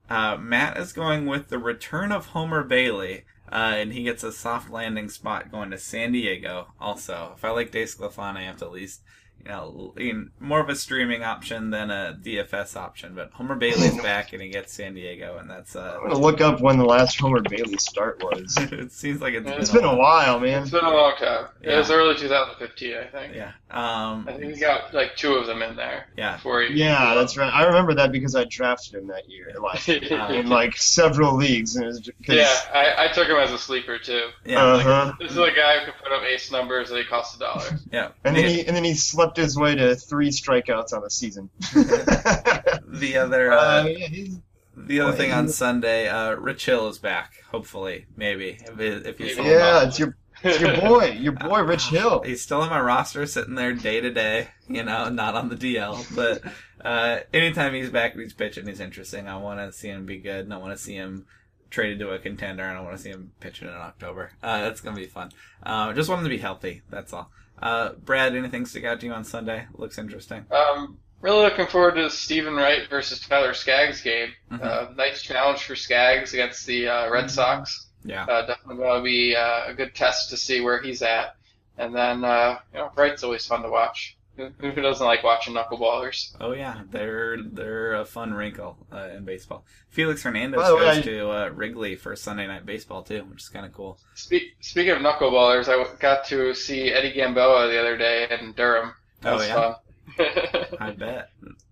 uh, Matt is going with the return of Homer Bailey, uh, and he gets a soft landing spot going to San Diego. Also, if I like DeSclafani, I have to at least you know lean- more of a streaming option than a DFS option. But Homer Bailey's back, and he gets San Diego, and that's uh, I'm gonna look up when the last Homer Bailey start was. it seems like it's, It's been a while, man. It's been a long time. It was early 2015, I think. Yeah. Um. I think we got like two of them in there. Yeah. Before he, Yeah, that's right. I remember that because I drafted him that year, like in like several leagues, and it was just, 'cause- yeah, I, I took him as a sleeper too. Yeah. Uh-huh. This is a guy who can put up ace numbers and he costs a dollar. yeah. And then he and then he slept his way to three strikeouts on the season. the other. uh, Uh, yeah, he's, The other thing on Sunday, uh, Rich Hill is back. Hopefully, maybe if, it, if he's yeah, involved. it's your it's your boy, your boy Rich Hill. He's still on my roster, sitting there day to day. You know, not on the DL, but uh, anytime he's back he's pitching, he's interesting. I want to see him be good, and I want to see him traded to a contender, and I want to see him pitching in October. Uh, that's gonna be fun. Uh, just want him to be healthy. That's all. Uh, Brad, anything stick out to you on Sunday? Looks interesting. Um, really looking forward to Steven Wright versus Tyler Skaggs game. Mhm. Uh, nice challenge for Skaggs against the uh, Red Sox. Yeah. Uh, definitely going to be uh, a good test to see where he's at. And then uh, you know, Wright's always fun to watch. Who, who doesn't like watching knuckleballers? Oh yeah, they're they're a fun wrinkle uh, in baseball. Felix Hernandez By way, goes I- to uh, Wrigley for Sunday night baseball too, which is kind of cool. Speak, speaking of knuckleballers, I got to see Eddie Gamboa the other day in Durham. That Oh, was yeah? fun. I bet.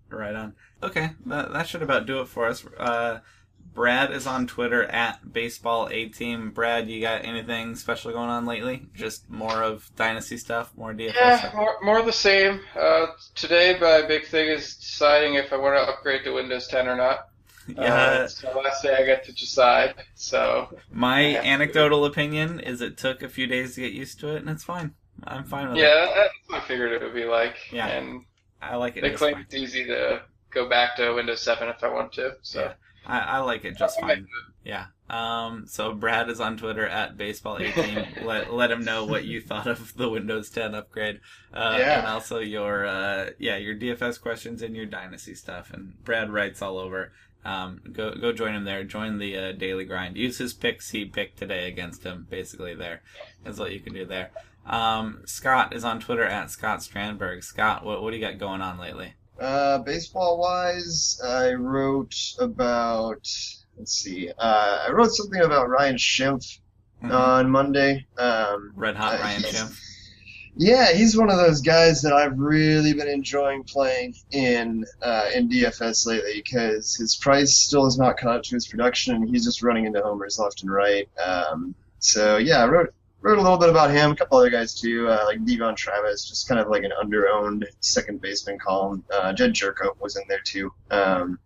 Right on. Okay, that, that should about do it for us. Uh, Brad is on Twitter at baseball a team. Brad, you got anything special going on lately? Just more of dynasty stuff, more DFS Yeah, stuff. more, more the same. Uh, today, my big thing is deciding if I want to upgrade to Windows 10 or not. Uh, Yeah, it's the last day I get to decide. So, my yeah. anecdotal opinion is it took a few days to get used to it, and it's fine. I'm fine with it. yeah, that's what I figured it would be like. Yeah. And I like it. they claim fine. it's easy to go back to Windows 7 if I want to. So, Yeah. I, I like it just fine. Yeah. Um. So Brad is on Twitter at baseball18. let let him know what you thought of the Windows 10 upgrade. Uh, Yeah. And also your uh yeah your DFS questions and your dynasty stuff. And Brad writes all over. Um. Go go join him there. Join the uh, daily grind. Use his picks he picked today against him. Basically, there is what you can do there. Um. Scott is on Twitter at Scott Strandberg. Scott, what what do you got going on lately? Uh, baseball wise, I wrote about. Let's see. Uh, I wrote something about Ryan Schimpf Mhm. on Monday. Um, Red hot uh, Ryan Schimpf. Yeah, he's one of those guys that I've really been enjoying playing in uh, in DFS lately because his price still has not caught up to his production, and he's just running into homers left and right. Um, so yeah, I wrote wrote a little bit about him, a couple other guys too, uh, like Devon Travis, just kind of like an under-owned second baseman column. Uh, Jedd Gyorko was in there too. Um,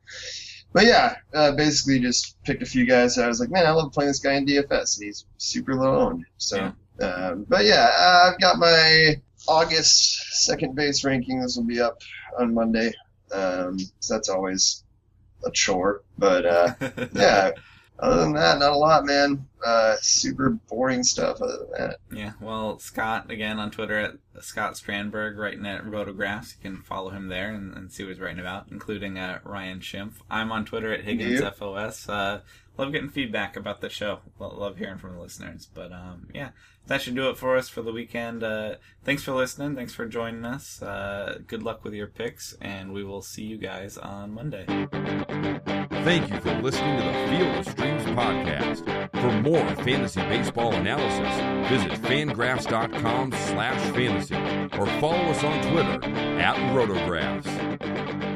but yeah, uh, basically just picked a few guys I was like, man, I love playing this guy in DFS, and he's super low owned. So. Yeah. Um, but yeah, uh, I've got my August second base rankings will be up on Monday. Um, so that's always a chore. But uh, yeah, other than that, not a lot, man. Uh, super boring stuff. Other than that, Yeah, well, Scott again on Twitter at Scott Strandberg, writing at Rotographs. You can follow him there and, and see what he's writing about, including uh, Ryan Schimpf. I'm on Twitter at Higgins Yep. Uh, love getting feedback about the show. Love hearing from the listeners. But um, yeah, that should do it for us for the weekend. Uh, thanks for listening. Thanks for joining us. Uh, good luck with your picks, and we will see you guys on Monday. Thank you for listening to the Field of Streams podcast. For more fantasy baseball analysis, visit fangraphs.com slash fantasy or follow us on Twitter at rotographs.